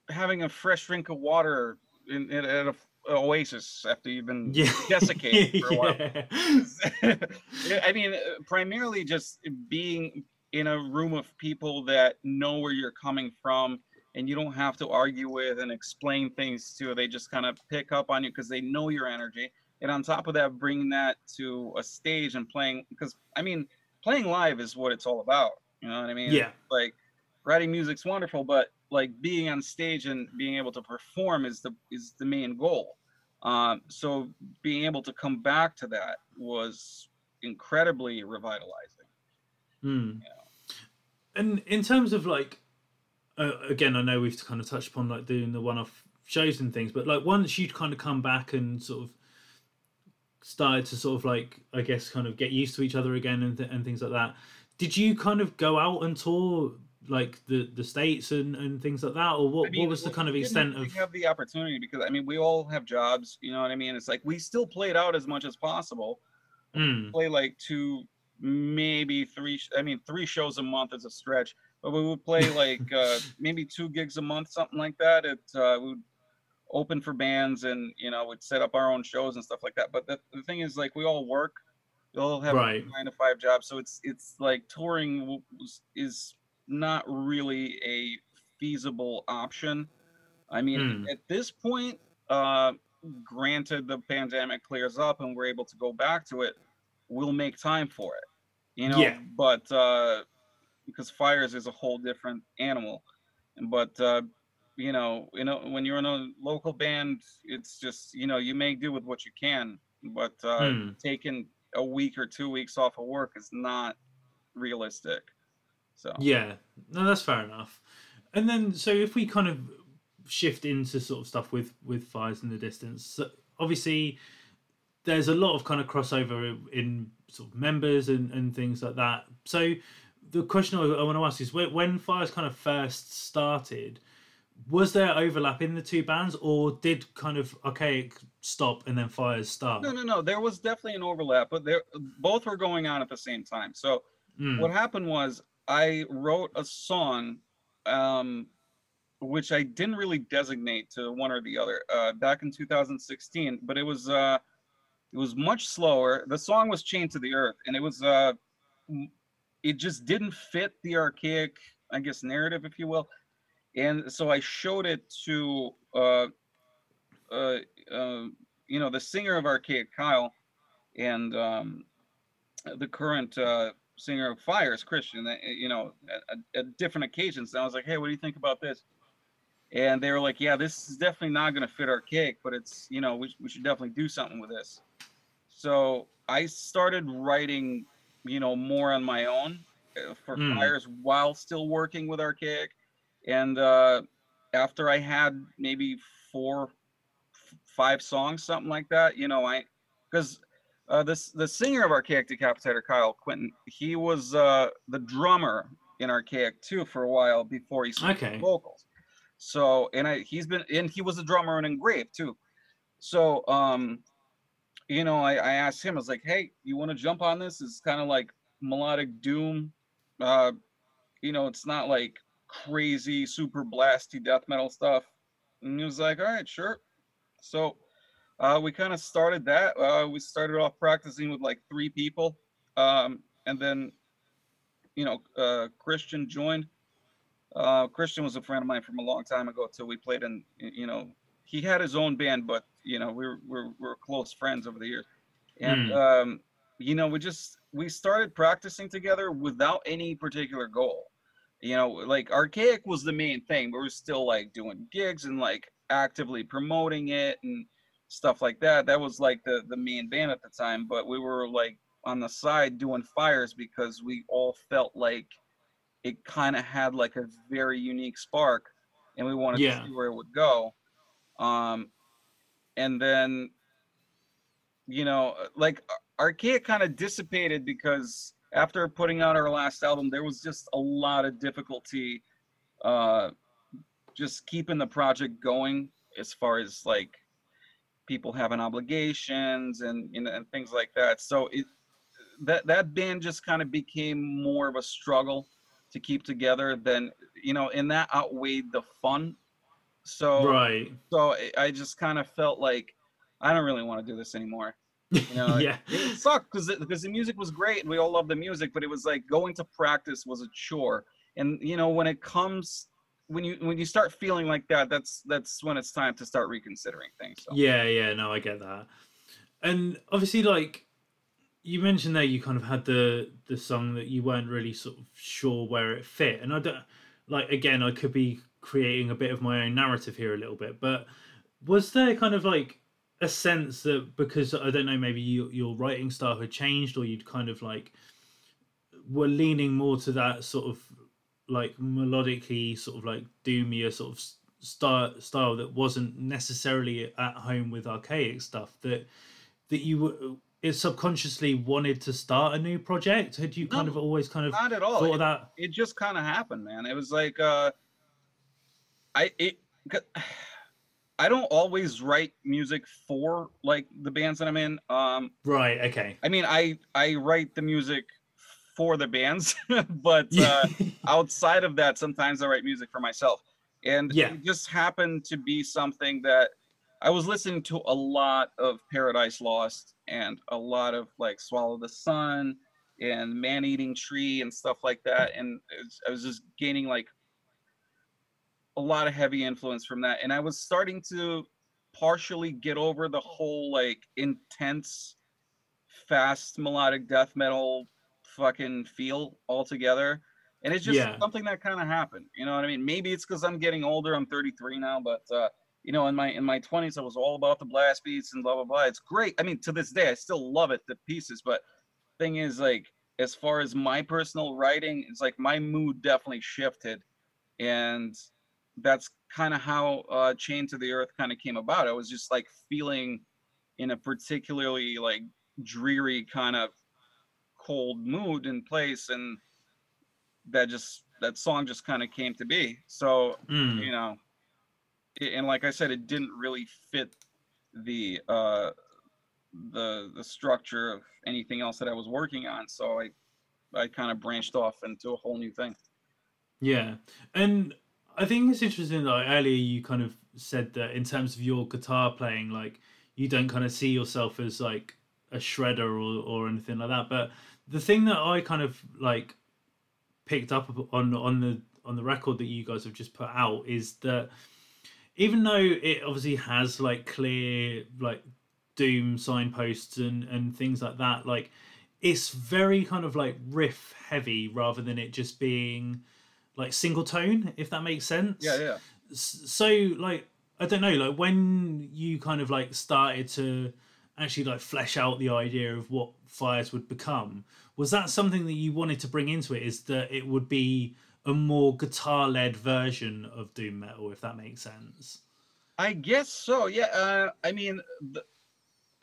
having a fresh drink of water in, in at a oasis after you've been Yeah. <laughs> desiccated for a while. <laughs> I mean, primarily just being in a room of people that know where you're coming from and you don't have to argue with and explain things to. They just kind of pick up on you because they know your energy. And on top of that, bringing that to a stage and playing, because I mean, playing live is what it's all about. You know what I mean? Yeah. Like writing music's wonderful, but like being on stage and being able to perform is the is the main goal. Um, so being able to come back to that was incredibly revitalizing. Hmm. And in terms of like, uh, again, I know we've kind of touched upon like doing the one-off shows and things, but like once you'd kind of come back and sort of started to sort of like, I guess, kind of get used to each other again and, th- and things like that. Did you kind of go out and tour like the the states and and things like that, or what? I mean, what was the kind of extent of? have the opportunity because I mean we all have jobs, you know what I mean? It's like we still played out as much as possible. Hmm. Play like two, maybe three. I mean three shows a month is a stretch, but we would play <laughs> like uh, maybe two gigs a month, something like that. It uh, we would open for bands and you know we'd set up our own shows and stuff like that. But the, the thing is like we all work, we all have Right. nine to five jobs, so it's it's like touring was- is not really a feasible option. I mean, Hmm. at this point, uh, granted the pandemic clears up and we're able to go back to it, we'll make time for it. You know, Yeah. but uh because fires is a whole different animal. But uh you know, you know, when you're in a local band, it's just, you know, you make do with what you can. But uh Hmm. taking a week or two weeks off of work is not realistic. So Yeah, no, that's fair enough. And then, so if we kind of shift into sort of stuff with with fires in the distance, so obviously there's a lot of kind of crossover in sort of members and and things like that. So the question I, I want to ask is when, when fires kind of first started. Was there overlap in the two bands, or did kind of Archaic stop and then Fires start? no, no, no. There was definitely an overlap, but there both were going on at the same time. So Mm, what happened was I wrote a song, um, which I didn't really designate to one or the other uh, back in 2016, but it was uh, it was much slower. The song was "Chained to the Earth," and it was uh, it just didn't fit the archaic, I guess, narrative, if you will. And so I showed it to uh, uh, uh, you know the singer of Archaic, Kyle, and um, the current uh, singer of Fires, Christian. uh, You know, at, at- different occasions, and I was like, "Hey, what do you think about this?" And they were like, "Yeah, this is definitely not going to fit Archaic, but it's you know we, we should definitely do something with this." So I started writing, you know, more on my own uh, for Mm. Fires while still working with Archaic, and uh, after I had maybe four, f- five songs, something like that, you know, I because uh, this the singer of Archaic Decapitator, Kyle Quinton, he was uh, the drummer in Archaic too for a while before he switched Okay. vocals. So and I he's been and he was a drummer in Engraved too. So um, you know, I, I asked him, I was like, hey, you want to jump on this? It's kind of like melodic doom. Uh, you know, it's not like crazy, super blasty death metal stuff. And he was like, all right, sure. So uh, we kind of started that. Uh, we started off practicing with like three people. Um, and then, you know, uh, Christian joined. Uh, Christian was a friend of mine from a long time ago too. We played in, you know, he had his own band, but you know, we were, we're, we're close friends over the years. And, Hmm. um, you know, we just, we started practicing together without any particular goal. You know, like Archaic was the main thing. but we're still like doing gigs and like actively promoting it and stuff like that. That was like the, the main band at the time, but we were like on the side doing fires because we all felt like it kind of had like a very unique spark and we wanted Yeah. to see where it would go. Um, and then, you know, like Ar- Archaic kind of dissipated because after putting out our last album, there was just a lot of difficulty uh, just keeping the project going as far as like people having obligations and you know, and things like that. So it that that band just kind of became more of a struggle to keep together than you know, and that outweighed the fun. So right. so I- just kind of felt like I don't really want to do this anymore. You know, <laughs> yeah. it sucked because because the music was great and we all loved the music, but it was like going to practice was a chore. And you know, when it comes when you when you start feeling like that, that's that's when it's time to start reconsidering things. So. Yeah, yeah, no, I get that. And obviously, like you mentioned there, you kind of had the the song that you weren't really sort of sure where it fit, and I don't like again, I could be creating a bit of my own narrative here a little bit, but was there kind of like a sense that because I don't know, maybe you, your writing style had changed, or you'd kind of like were leaning more to that sort of like melodically sort of like doomier sort of style style that wasn't necessarily at home with archaic stuff that that you were it subconsciously wanted to start a new project had you kind No, of always kind of Not at all. thought It, of that it just kind of happened, man. It was like uh, I it. <sighs> I don't always write music for like the bands that I'm in. Um, right okay I mean, I I write the music for the bands, <laughs> but uh, <laughs> outside of that, sometimes I write music for myself. And Yeah. it just happened to be something that I was listening to a lot of Paradise Lost and a lot of like Swallow the Sun and Man Eating Tree and stuff like that. And it was, I was just gaining like a lot of heavy influence from that. And I was starting to partially get over the whole like intense, fast melodic death metal fucking feel altogether. And it's just Yeah. something that kind of happened. You know what I mean? Maybe it's because I'm getting older. I'm 33 now, but uh, you know, in my in my 20s, I was all about the blast beats and blah blah blah. It's great. I mean, to this day, I still love it the pieces. But thing is, like, as far as my personal writing, it's like my mood definitely shifted, and that's kind of how uh, Chain to the Earth kind of came about. I was just like feeling in a particularly like dreary kind of cold mood and place, and that just that song just kind of came to be. So Mm. you know, i- and like I said, it didn't really fit the uh, the the structure of anything else that I was working on. So I I kind of branched off into a whole new thing. Yeah, and I think it's interesting. Like earlier, you kind of said that in terms of your guitar playing, like you don't kind of see yourself as like a shredder or or anything like that. But the thing that I kind of like picked up on on the on the record that you guys have just put out is that even though it obviously has like clear like doom signposts and and things like that like it's very kind of like riff heavy rather than it just being like single tone if that makes sense Yeah, yeah. So like i don't know like when you kind of like started to actually like flesh out the idea of what fires would become was that something that you wanted to bring into it is that it would be a more guitar led version of doom metal if that makes sense I guess so. Yeah. Uh, I mean, th-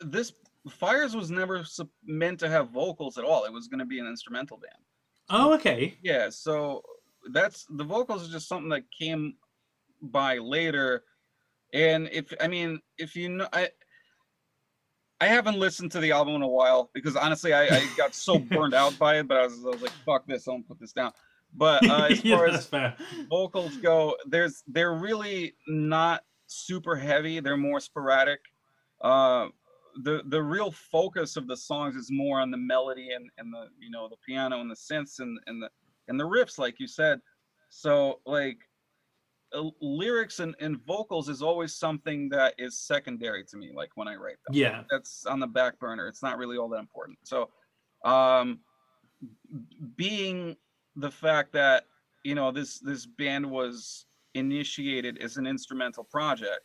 this Fires was never sup- meant to have vocals at all. It was going to be an instrumental band. oh okay Yeah. So that's the vocals is just something that came by later. And if I mean, if you know, I I haven't listened to the album in a while because honestly, I, I got so <laughs> burned out by it. But I was, I was like, fuck this, I'm gonna put this down. But uh, as <laughs> far as fair vocals go, there's they're really not super heavy. They're more sporadic. Uh, the the real focus of the songs is more on the melody and, and the you know the piano and the synths and, and the and the riffs, like you said. So like uh, lyrics and, and vocals is always something that is secondary to me. Like when I write them yeah that's on the back burner. It's not really all that important. So, um, being the fact that you know this this band was initiated as an instrumental project,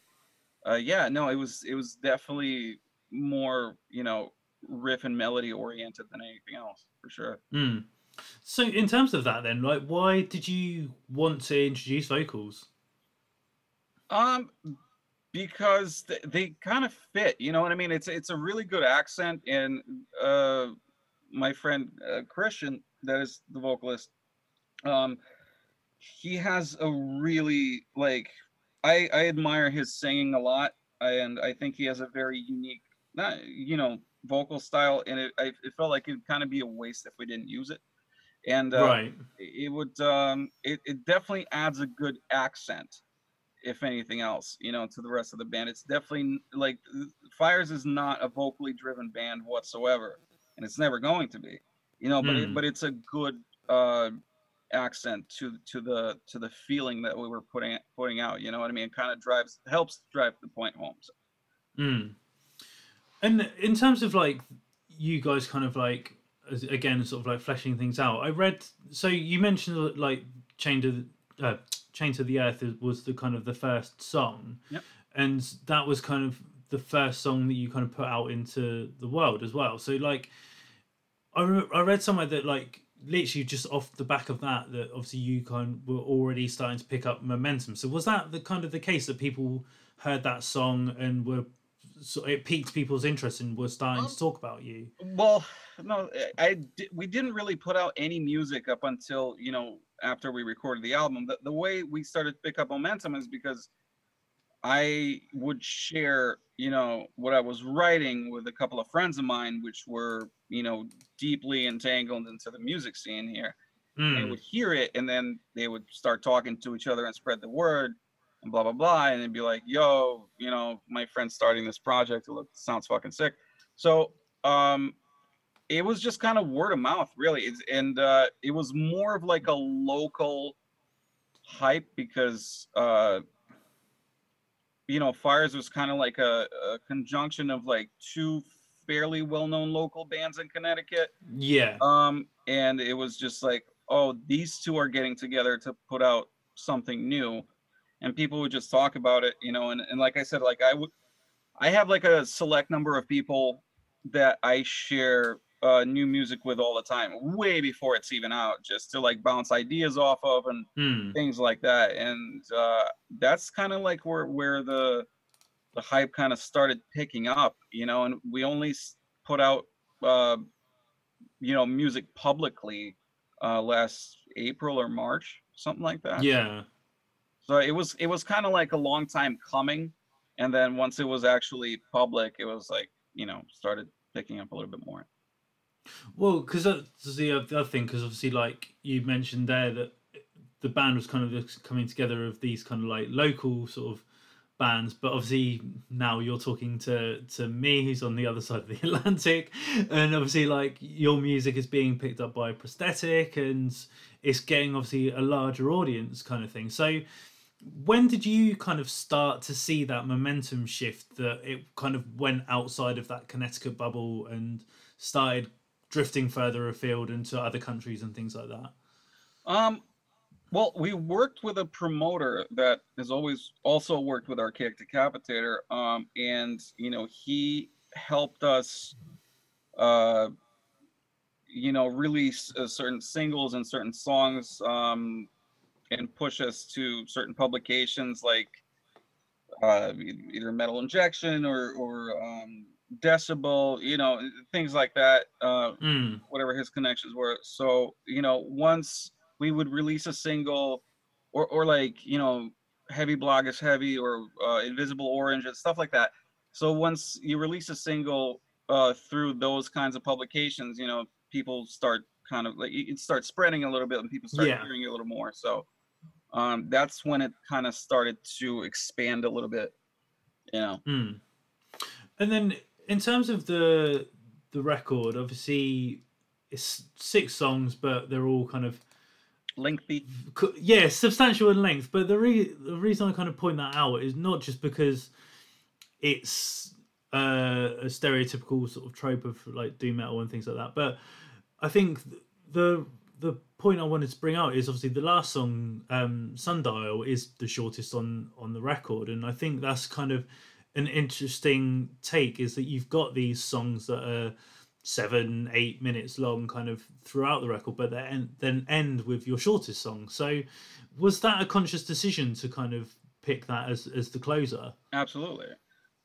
uh, yeah, no, it was it was definitely more you know riff and melody oriented than anything else for sure. Mm. So, in terms of that, then, like, why did you want to introduce vocals? Um, because th- they kind of fit. You know what I mean? It's it's a really good accent, and uh, my friend uh, Christian, that is the vocalist, um, he has a really like I I admire his singing a lot, and I think he has a very unique, not you know, vocal style, and it I, it felt like it'd kind of be a waste if we didn't use it, and uh, right. it would um it, it definitely adds a good accent if anything else you know to the rest of the band it's definitely like fires is not a vocally driven band whatsoever and it's never going to be you know but it, Hmm. but it's a good uh accent to to the to the feeling that we were putting putting out you know what i mean it kind of drives helps drive the point home so Mm. And in terms of like you guys, kind of like again, sort of like fleshing things out. I read. So you mentioned that, like chain to the, uh, chain to the earth was the kind of the first song, Yep. and that was kind of the first song that you kind of put out into the world as well. So like, I re- I read somewhere that like literally just off the back of that that obviously you kind of were already starting to pick up momentum. So was that the kind of the case that people heard that song and were so it piqued people's interest and were starting Um, to talk about you? Well, no, I, we didn't really put out any music up until you know after we recorded the album. The, the way we started to pick up momentum is because I would share, you know, what I was writing with a couple of friends of mine, which were, you know, deeply entangled into the music scene here. They Mm. would hear it, and then they would start talking to each other and spread the word, and blah blah blah, and they'd be like, "Yo, you know, my friend's starting this project. It looks sounds fucking sick." So, um, it was just kind of word of mouth, really, it's, and uh, it was more of like a local hype because uh, you know, Fires was kind of like a, a conjunction of like two fairly well-known local bands in Connecticut. Yeah. Um, and it was just like, oh, these two are getting together to put out something new, and people would just talk about it, you know. And and like I said, like I would, I have like a select number of people that I share uh, new music with all the time, way before it's even out, just to like bounce ideas off of and Hmm. things like that. And uh, that's kind of like where where the the hype kind of started picking up, you know. And we only put out uh, you know music publicly uh, last April or March, something like that. Yeah. So it was it was kind of like a long time coming, and then once it was actually public, it was like you know started picking up a little bit more. Well, because that's the other thing. Because obviously, like you mentioned there, that the band was kind of coming together of these kind of like local sort of bands. But obviously, now you're talking to to me, who's on the other side of the <laughs> Atlantic, and obviously, like your music is being picked up by prosthetic, and it's getting obviously a larger audience, kind of thing. So. When did you kind of start to see that momentum shift that it kind of went outside of that Connecticut bubble and started drifting further afield into other countries and things like that. Um, well, we worked with a promoter that has always also worked with Archaic Decapitator, um, and you know he helped us, uh, you know, release uh, certain singles and certain songs, um, and push us to certain publications like uh, either Metal Injection or or um, Decibel, you know, things like that. Uh, Mm. whatever his connections were. So, you know, once we would release a single or or like, you know, Heavy Blog is Heavy or uh, Invisible Orange and stuff like that. So once you release a single uh, through those kinds of publications, you know, people start kind of like it starts spreading a little bit and people start Yeah. hearing it a little more. So um, that's when it kind of started to expand a little bit, you know. Mm. And then in terms of the the record, obviously it's six songs, but they're all kind of Lengthy. yeah substantial in length. But the re- the reason I kind of point that out is not just because it's uh, a stereotypical sort of trope of like doom metal and things like that, but I think the the point I wanted to bring out is obviously the last song, um, Sundial, is the shortest on on the record, and I think that's kind of an interesting take. Is that you've got these songs that are seven, eight minutes long, kind of throughout the record, but then then end with your shortest song. So, was that a conscious decision to kind of pick that as as the closer? Absolutely.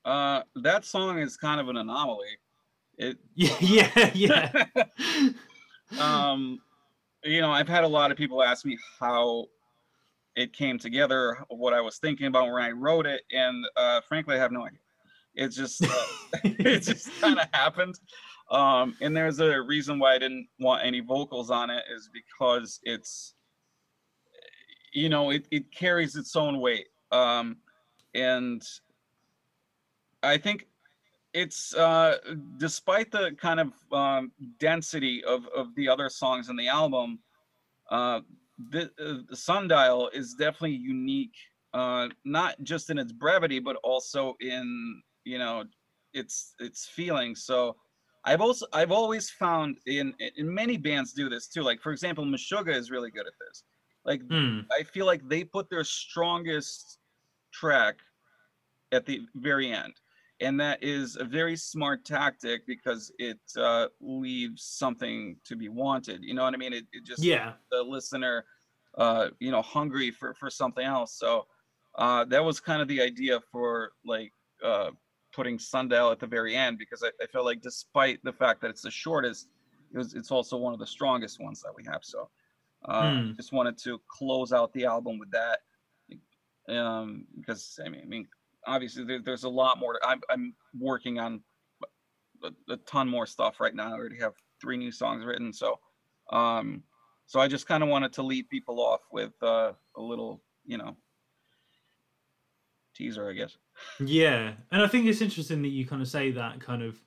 Uh, that song is kind of an anomaly. It <laughs> Yeah, yeah, yeah. <laughs> um you know i've had a lot of people ask me how it came together what i was thinking about when i wrote it and uh frankly i have no idea. It just uh, <laughs> it just <laughs> kind of happened. Um and there's a reason why i didn't want any vocals on it is because it's you know it, it carries its own weight. Um and i think it's uh despite the kind of um density of of the other songs in the album uh the, uh, the sundial is definitely unique uh not just in its brevity but also in you know its its feeling so i've also i've always found in in many bands do this too. Like for example meshuggah is really good at this. Like Mm, I feel like they put their strongest track at the very end. And that is a very smart tactic because it uh, leaves something to be wanted. You know what I mean? It, it just yeah. the listener, uh, you know, hungry for, for something else. So uh, that was kind of the idea for like uh, putting Sundial at the very end because I, I felt like despite the fact that it's the shortest, it was, it's also one of the strongest ones that we have. So uh, Hmm. just wanted to close out the album with that um, because I mean, I mean, obviously there, there's a lot more. I'm, I'm working on a, a ton more stuff right now. I already have three new songs written, so um, so I just kind of wanted to lead people off with uh, a little, you know, teaser, I guess. Yeah, and I think it's interesting that you kind of say that kind of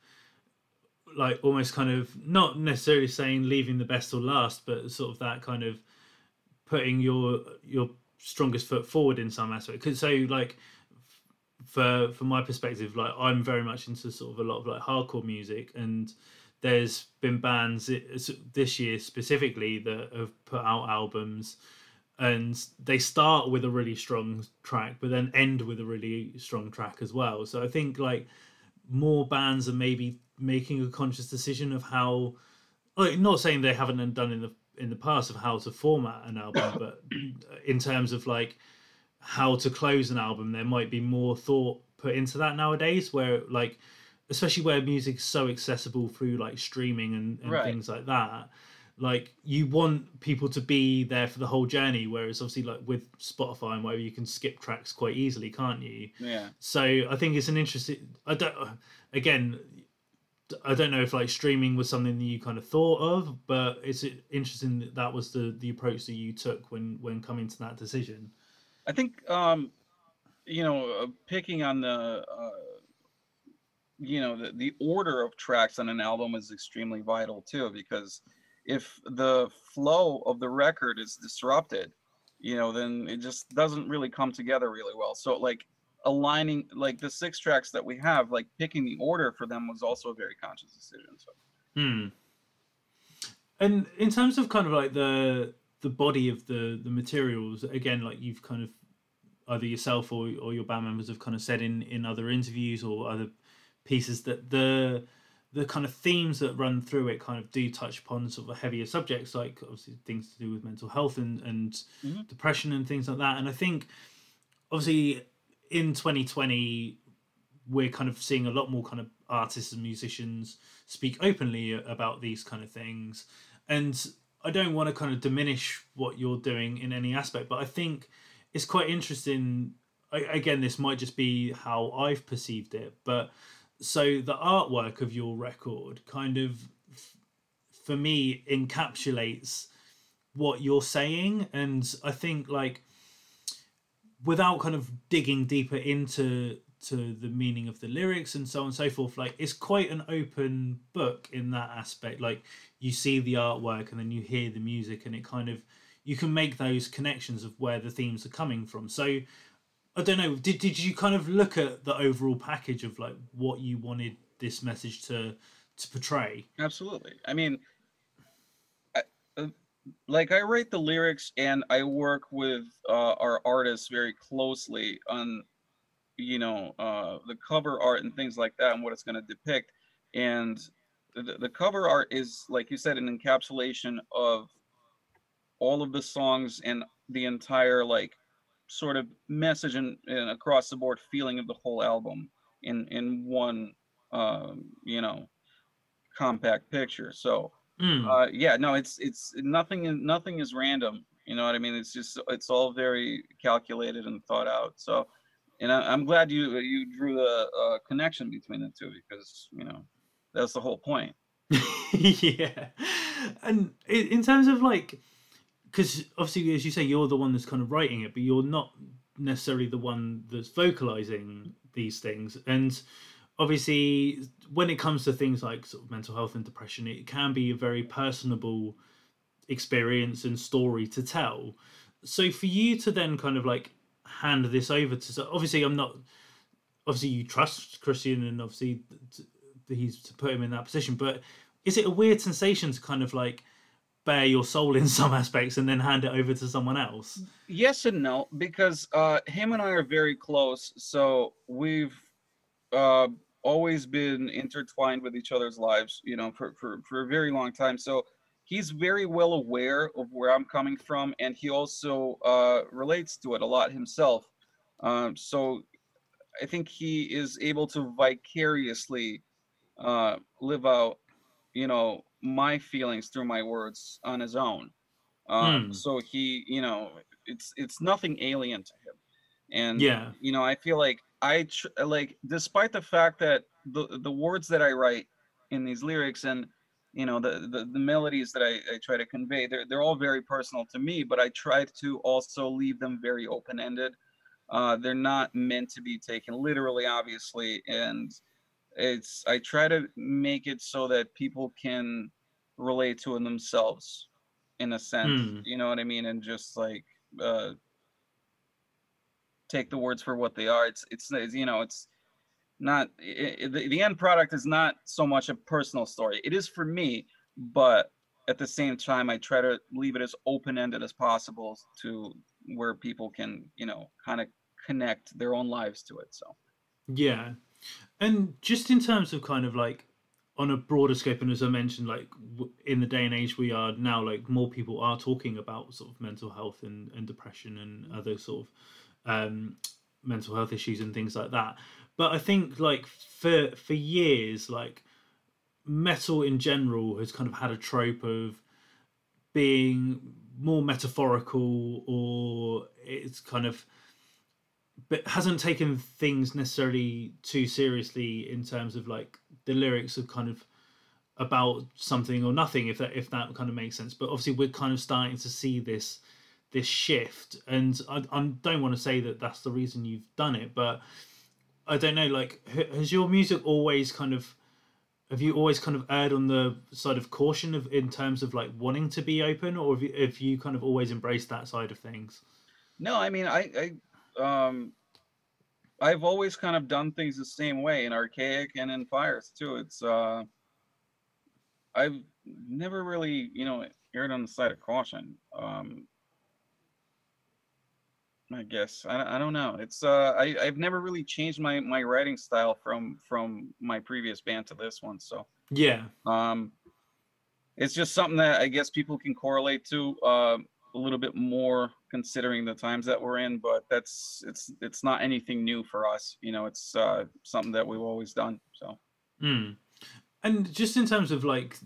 like almost kind of not necessarily saying leaving the best or last, but sort of that kind of putting your your strongest foot forward in some aspect. 'Cause so like for for my perspective, like I'm very much into sort of a lot of like hardcore music, and there's been bands this year specifically that have put out albums and they start with a really strong track but then end with a really strong track as well. So i think like more bands are maybe making a conscious decision of how like not saying they haven't done in the in the past of how to format an album but in terms of like how to close an album there might be more thought put into that nowadays where like especially where music's so accessible through like streaming and, and right. things like that like you want people to be there for the whole journey whereas obviously like with spotify and whatever you can skip tracks quite easily can't you? Yeah. So i think it's an interesting i don't again i don't know if like streaming was something that you kind of thought of but it's interesting that that was the the approach that you took when when coming to that decision i think um you know uh, picking on the uh you know the, the order of tracks on an album is extremely vital too because if the flow of the record is disrupted you know then it just doesn't really come together really well. So like aligning like the six tracks that we have like picking the order for them was also a very conscious decision so. Hmm. And in terms of kind of like the the body of the the materials again like you've kind of either yourself or, or your band members have kind of said in in other interviews or other pieces that the the kind of themes that run through it kind of do touch upon sort of heavier subjects like obviously things to do with mental health and, and mm-hmm. depression and things like that and i think obviously in 2020 we're kind of seeing a lot more kind of artists and musicians speak openly about these kind of things and i don't want to kind of diminish what you're doing in any aspect but i think it's quite interesting again this might just be how i've perceived it but so the artwork of your record kind of for me encapsulates what you're saying and i think like without kind of digging deeper into to the meaning of the lyrics and so on and so forth like it's quite an open book in that aspect like you see the artwork and then you hear the music and it kind of you can make those connections of where the themes are coming from so I don't know. Did did you kind of look at the overall package of like what you wanted this message to to portray? Absolutely. I mean, uh, like I write the lyrics and I work with uh, our artists very closely on, you know, uh, the cover art and things like that and what it's going to depict. And the, the cover art is, like you said, an encapsulation of all of the songs and the entire like sort of message and, and across the board feeling of the whole album in in one um, you know compact picture. So mm. uh, yeah, no, it's it's nothing nothing is random. You know what I mean? It's just it's all very calculated and thought out. So, and I, am glad you you drew the uh, connection between the two because you know that's the whole point. <laughs> yeah, and in terms of like because obviously, as you say, you're the one that's kind of writing it, but you're not necessarily the one that's vocalizing these things. And obviously, when it comes to things like sort of mental health and depression, it can be a very personable experience and story to tell. So for you to then kind of like hand this over to, so obviously, I'm not. Obviously, you trust Christian, and obviously, he's to put him in that position. But is it a weird sensation to kind of like? bare your soul in <laughs> some aspects and then hand it over to someone else? Yes and no, because uh, him and I are very close. So we've uh, always been intertwined with each other's lives, you know, for, for, for a very long time. So he's very well aware of where I'm coming from, and he also uh, relates to it a lot himself. Um, so I think he is able to vicariously uh, live out, you know, my feelings through my words on his own. Um, mm. So he, you know, it's it's nothing alien to him, and yeah, you know, I feel like I tr- like, despite the fact that the the words that I write in these lyrics and you know the, the, the melodies that I, I try to convey they're, they're all very personal to me but i try to also leave them very open-ended uh, they're not meant to be taken literally obviously and it's i try to make it so that people can relate to it themselves in a sense mm. you know what i mean and just like uh take the words for what they are. It's it's, it's you know it's not it, the, the end product is not so much a personal story. It is for me, but at the same time, I try to leave it as open ended as possible to where people can you know kind of connect their own lives to it. So yeah, and just in terms of kind of like on a broader scope, and as I mentioned, like in the day and age we are now, like more people are talking about sort of mental health and, and depression and other sort of um, mental health issues and things like that. But I think like for for years, like metal in general has kind of had a trope of being more metaphorical or it's kind of but hasn't taken things necessarily too seriously in terms of like the lyrics are kind of about something or nothing if that if that kind of makes sense. But obviously we're kind of starting to see this this shift. And i, I don't want to say that that's the reason you've done it but i don't know like has your music always kind of have you always kind of erred on the side of caution of in terms of like wanting to be open or have you, have you kind of always embraced that side of things no i mean i i um I've always kind of done things the same way in archaic and in fires too. It's uh I've never really, you know, erred on the side of caution. Um I guess I, I don't know. It's uh I I've never really changed my my writing style from from my previous band to this one. So yeah. Um it's just something that I guess people can correlate to. Uh, a little bit more considering the times that we're in but that's it's it's not anything new for us you know it's uh something that we've always done so mm. and just in terms of like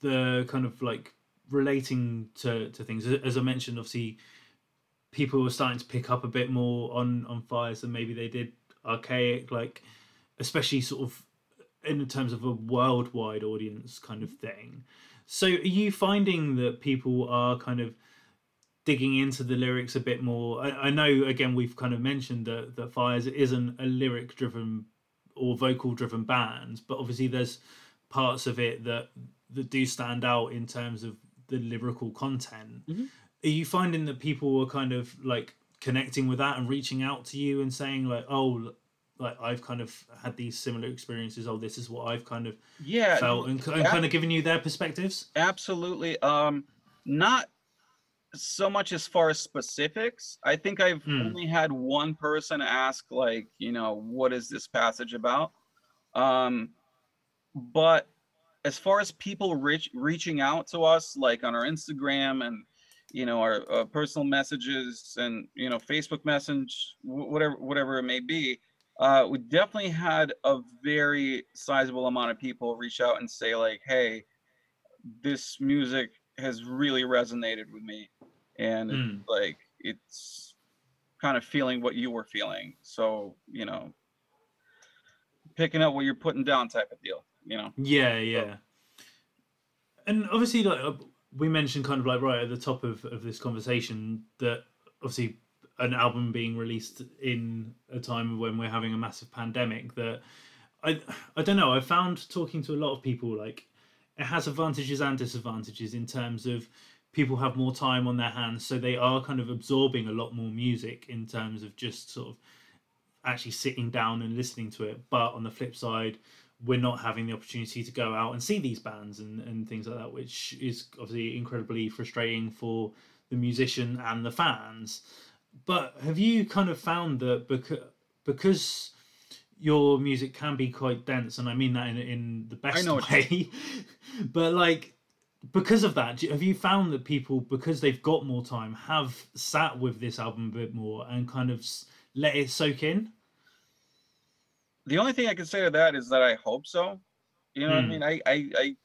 the kind of like relating to to things as i mentioned obviously people were starting to pick up a bit more on on fires than maybe they did archaic like especially sort of in terms of a worldwide audience kind of thing so are you finding that people are kind of digging into the lyrics a bit more? I, I know again we've kind of mentioned that that Fires isn't a lyric driven or vocal driven band, but obviously there's parts of it that that do stand out in terms of the lyrical content. Mm-hmm. Are you finding that people are kind of like connecting with that and reaching out to you and saying like, oh, like I've kind of had these similar experiences. Oh, this is what I've kind of yeah felt, and, and kind of giving you their perspectives. Absolutely. Um, not so much as far as specifics. I think I've hmm. only had one person ask, like, you know, what is this passage about? Um, but as far as people reach, reaching out to us, like on our Instagram and you know our uh, personal messages and you know Facebook message, whatever whatever it may be, uh, we definitely had a very sizable amount of people reach out and say like, "Hey, this music has really resonated with me," and mm. like it's kind of feeling what you were feeling. So you know, picking up what you're putting down, type of deal. You know. Yeah, yeah. So. And obviously, like uh, we mentioned, kind of like right at the top of of this conversation, that obviously an album being released in a time when we're having a massive pandemic that I I don't know. I found talking to a lot of people like it has advantages and disadvantages in terms of people have more time on their hands, so they are kind of absorbing a lot more music in terms of just sort of actually sitting down and listening to it. But on the flip side, we're not having the opportunity to go out and see these bands and, and things like that, which is obviously incredibly frustrating for the musician and the fans. But have you kind of found that because because your music can be quite dense, and I mean that in in the best way, <laughs> but like because of that, have you found that people because they've got more time have sat with this album a bit more and kind of let it soak in? The only thing I can say to that is that I hope so. You know what I hmm. mean? I, I I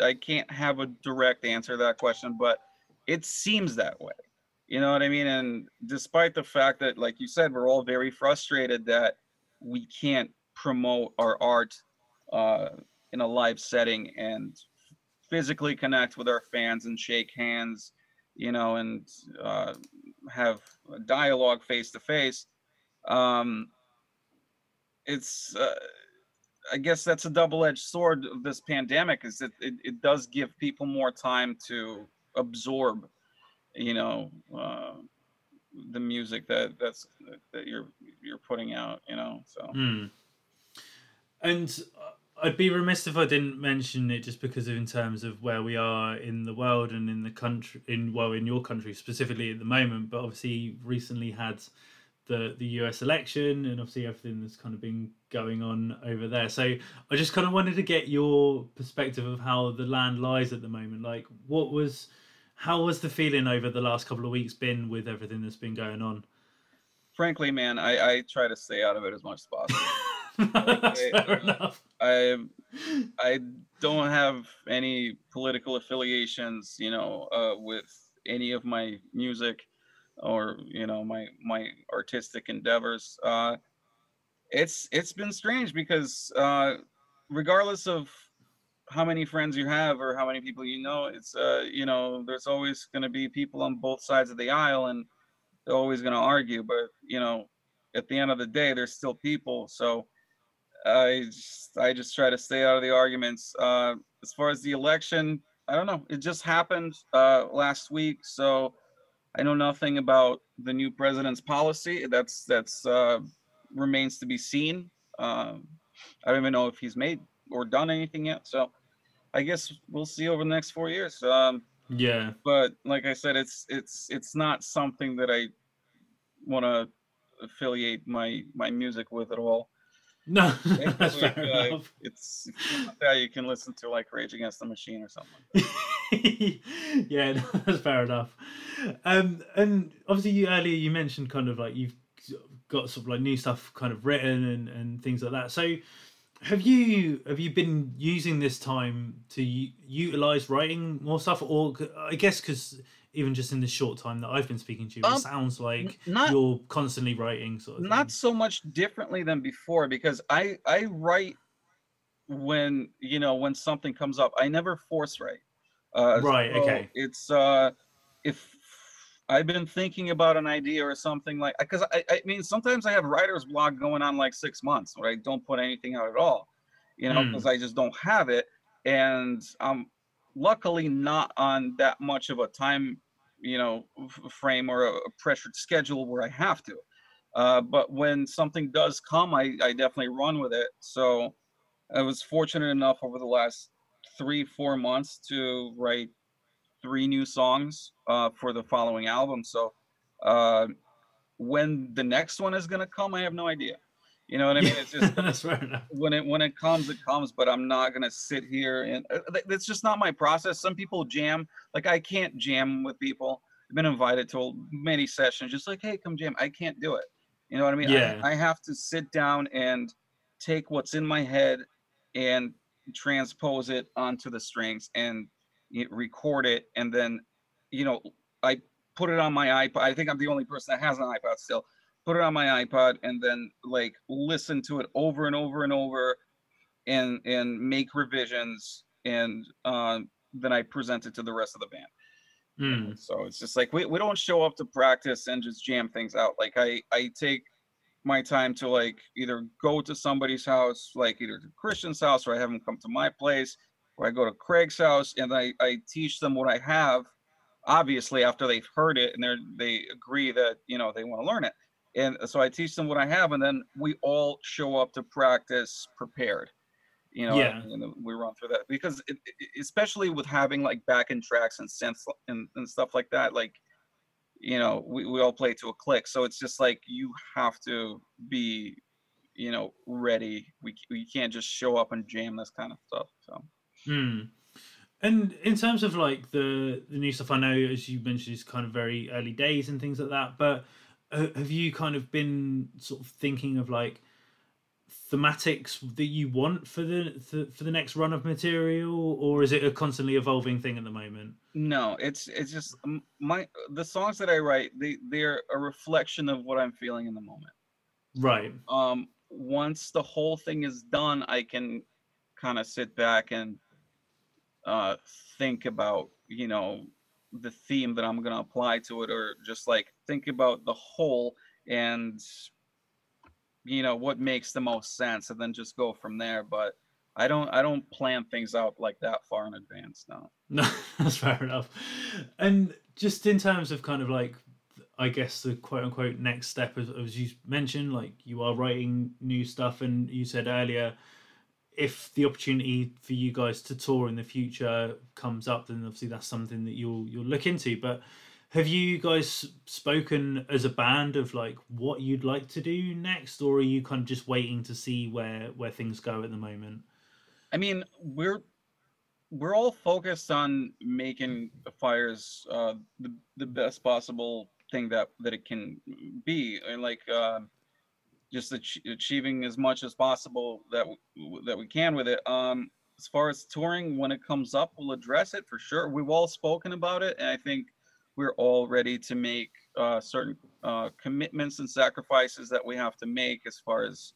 I can't have a direct answer to that question, but it seems that way. You know what I mean? And despite the fact that, like you said, we're all very frustrated that we can't promote our art uh, in a live setting and physically connect with our fans and shake hands, you know, and uh, have a dialogue face to face. Um, it's, uh, I guess that's a double-edged sword of this pandemic is that it, it does give people more time to absorb you know, uh, the music that that's that you're you're putting out you know so Mm. And I'd be remiss if I didn't mention it just because of in terms of where we are in the world and in the country in well in your country specifically at the moment, but obviously recently had the the US election and obviously everything that's kind of been going on over there. So I just kind of wanted to get your perspective of how the land lies at the moment. Like what was how was the feeling over the last couple of weeks been with everything that's been going on? frankly man i i try to stay out of it as much as possible <laughs> That's I- fair enough. i i don't have any political affiliations you know uh with any of my music or you know my my artistic endeavors uh it's it's been strange because uh regardless of how many friends you have or how many people you know it's uh you know there's always going to be people on both sides of the aisle and they're always going to argue but you know at the end of the day there's still people. So i just i just try to stay out of the arguments. Uh as far as the election i don't know. It just happened uh last week. So i know nothing about the new president's policy that's that's uh remains to be seen um i don't even know if he's made or done anything yet so i guess we'll see over the next four years um Yeah. but like I said, it's it's it's not something that I want to affiliate my my music with at all. No, <laughs> It's like, <laughs> uh. It's that you can listen to like Rage Against the Machine or something. Like <laughs> <laughs> yeah, <laughs> no, that's fair enough. Um, and obviously, you earlier you mentioned kind of like you've got sort of like new stuff kind of written and, and things like that. So, have you have you been using this time to u- utilize writing more stuff, or I guess because even just in the short time that I've been speaking to you, Um, it sounds like not you're constantly writing sort of. not thing. so much differently than before because I I write when you know when something comes up. I never force write. Uh, Right, so okay. It's uh, if I've been thinking about an idea or something like because I, I mean sometimes I have writer's block going on like six months where I don't put anything out at all, you know, Hmm. because I just don't have it, and I'm luckily not on that much of a time, you know, frame or a, a pressured schedule where I have to. Uh, but when something does come, I, I definitely run with it. So I was fortunate enough over the last three, four months to write three new songs uh, for the following album. So uh, when the next one is going to come, I have no idea. You know what I mean? It's just <laughs> that's fair enough. when it when it comes, it comes. But I'm not gonna sit here and uh, th- that's just not my process. Some people jam. Like I can't jam with people. I've been invited to many sessions, just like, hey, come jam. I can't do it. You know what I mean? I- Yeah. I, have to sit down and take what's in my head and transpose it onto the strings and record it, and then, you know, I put it on my iPod. I think I'm the only person that has an iPod still put it on my iPod and then like listen to it over and over and over and and make revisions and um, then I present it to the rest of the band. Hmm. So it's just like we, we don't show up to practice and just jam things out. Like I I take my time to like either go to somebody's house, like either to Christian's house or I have them come to my place, or I go to Craig's house and I, I teach them what I have, obviously after they've heard it and they're they agree that you know they want to learn it. And so I teach them what I have and then we all show up to practice prepared. You know, Yeah. and we run through that because it, it- especially with having like backing tracks and synths and, and stuff like that, like you know, we, we all play to a click. So it's just like you have to be, you know, ready. We we can't just show up and jam this kind of stuff. So Hmm. And in terms of like the the new stuff, I know as you mentioned, is kind of very early days and things like that. But uh, have you kind of been sort of thinking of like thematics that you want for the for, for the next run of material, or is it a constantly evolving thing at the moment? no, it's it's just my the songs that I write. They they're a reflection of what I'm feeling in the moment. Right. um once the whole thing is done i can kind of sit back and uh think about you know the theme that i'm going to apply to it or just like think about the whole and you know what makes the most sense and then just go from there but i don't i don't plan things out like that far in advance no <laughs> No, that's fair enough. And just in terms of kind of like, I guess the quote unquote next step, as, as you mentioned, like you are writing new stuff, and you said earlier, if the opportunity for you guys to tour in the future comes up, then obviously that's something that you'll you'll look into. But have you guys spoken as a band of like what you'd like to do next, or are you kind of just waiting to see where where things go at the moment? I mean, we're we're all focused on making fires uh, the the best possible thing that that it can be, and like uh, just ach- achieving as much as possible that w- that we can with it. Um, as far as touring, when it comes up, we'll address it for sure. We've all spoken about it, and I think we're all ready to make uh, certain uh, commitments and sacrifices that we have to make as far as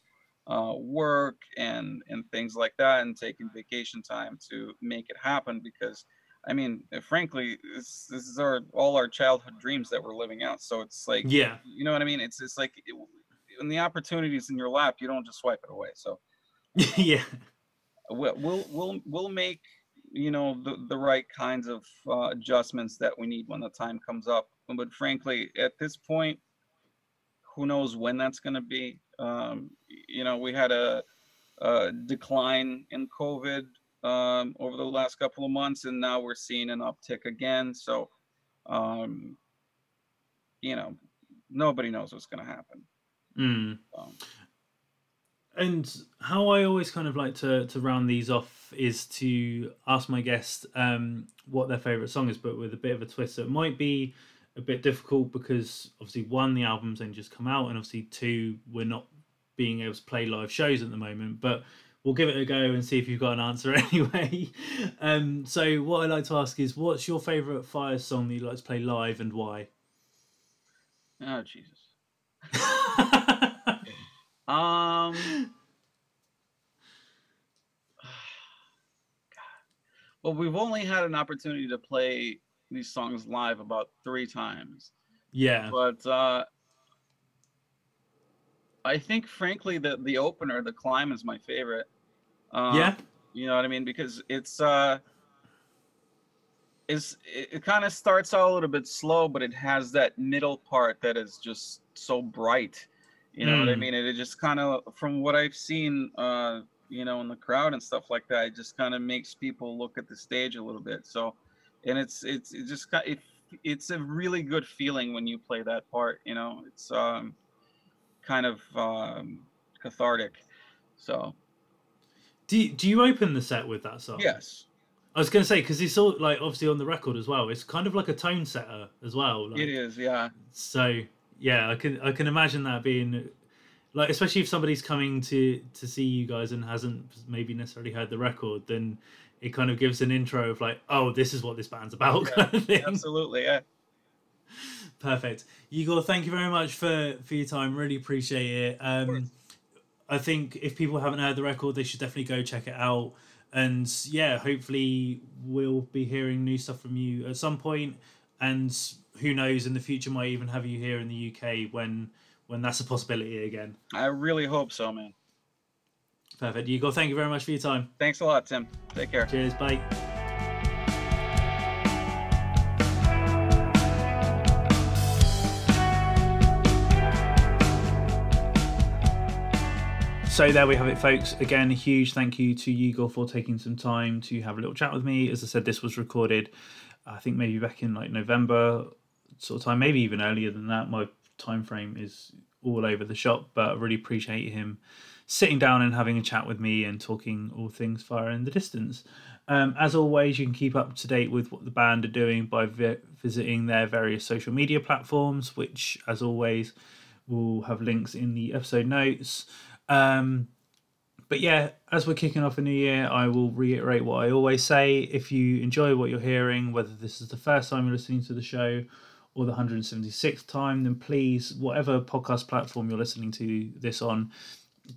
uh, work and and things like that, and taking vacation time to make it happen. Because I mean, frankly, this, this is our all our childhood dreams that we're living out. So it's like, Yeah, you know what I mean? It's it's like it, when the opportunities in your lap, you don't just swipe it away. So <laughs> yeah, we'll we'll we'll, we'll make you know the, the right kinds of uh, adjustments that we need when the time comes up. But frankly, at this point, who knows when that's going to be? Um, you know, we had a, a decline in COVID um, over the last couple of months, and now we're seeing an uptick again. So, um, you know, nobody knows what's going to happen. mm. And how I always kind of like to to round these off is to ask my guest um, what their favorite song is, but with a bit of a twist. So it might be a bit difficult because obviously one, the album's only just come out, and obviously two, we're not being able to play live shows at the moment. But we'll give it a go and see if you've got an answer <laughs> anyway. um, so what I like to ask is, what's your favorite Fire song that you like to play live and why? oh Jesus. Um. <sighs> Well, we've only had an opportunity to play these songs live about three times, yeah, but uh, I think, frankly, that the opener, "The Climb," is my favorite. Uh, yeah, you know what I mean? Because it's uh, is it, it kind of starts out a little bit slow, but it has that middle part that is just so bright. You know what I Mm. mean? And it just kind of, from what I've seen, uh, you know, in the crowd and stuff like that, it just kind of makes people look at the stage a little bit. So, and it's it's it just got it, it's a really good feeling when you play that part. You know, it's um, kind of um, cathartic. So Do you, do you open the set with that song? yes, I was going to say because it's all like obviously on the record as well. It's kind of like a tone setter as well. Like, it is. Yeah. So yeah, I can I can imagine that being like especially if somebody's coming to to see you guys and hasn't maybe necessarily heard the record, then it kind of gives an intro of like, oh, this is what this band's about, Yeah, kind of. Absolutely. Yeah. Perfect. Igor, thank you very much for for your time. Really appreciate it. Um, I think if people haven't heard the record, they should definitely go check it out. And yeah, hopefully we'll be hearing new stuff from you at some point. And who knows, in the future, might even have you here in the UK when when that's a possibility again. I really hope so, man. Perfect. Igor, thank you very much for your time. Thanks a lot, Tim. Take care. Cheers. Bye. So there we have it, folks. Again, a huge thank you to Igor for taking some time to have a little chat with me. As I said, this was recorded, I think maybe back in like November sort of time, maybe even earlier than that. My time frame is all over the shop, but I really appreciate him sitting down and having a chat with me and talking all things Fires in the Distance. Um, as always, you can keep up to date with what the band are doing by vi- visiting their various social media platforms, which, as always, will have links in the episode notes. Um, but yeah, as we're kicking off a new year, I will reiterate what I always say. If you enjoy what you're hearing, whether this is the first time you're listening to the show or the 176th time, then please, whatever podcast platform you're listening to this on,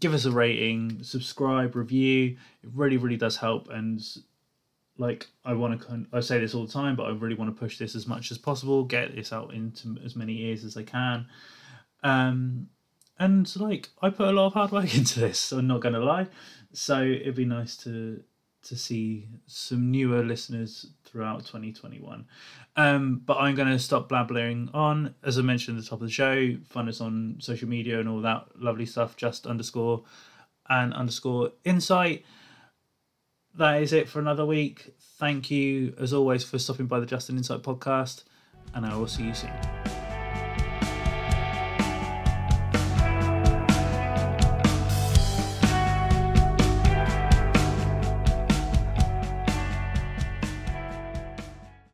give us a rating, subscribe, review. It really, really does help. And like, I want to, I say this all the time, but I really want to push this as much as possible, get this out into as many ears as I can. Um, and like, I put a lot of hard work <laughs> into this. I'm not to lie. So it'd be nice to to see some newer listeners throughout 2021. Um, but I'm going to stop blabbering on. As I mentioned at the top of the show, find us on social media and all that lovely stuff, just underscore and underscore insight. That is it for another week. Thank you, as always, for stopping by the Just an Insight podcast, and I will see you soon.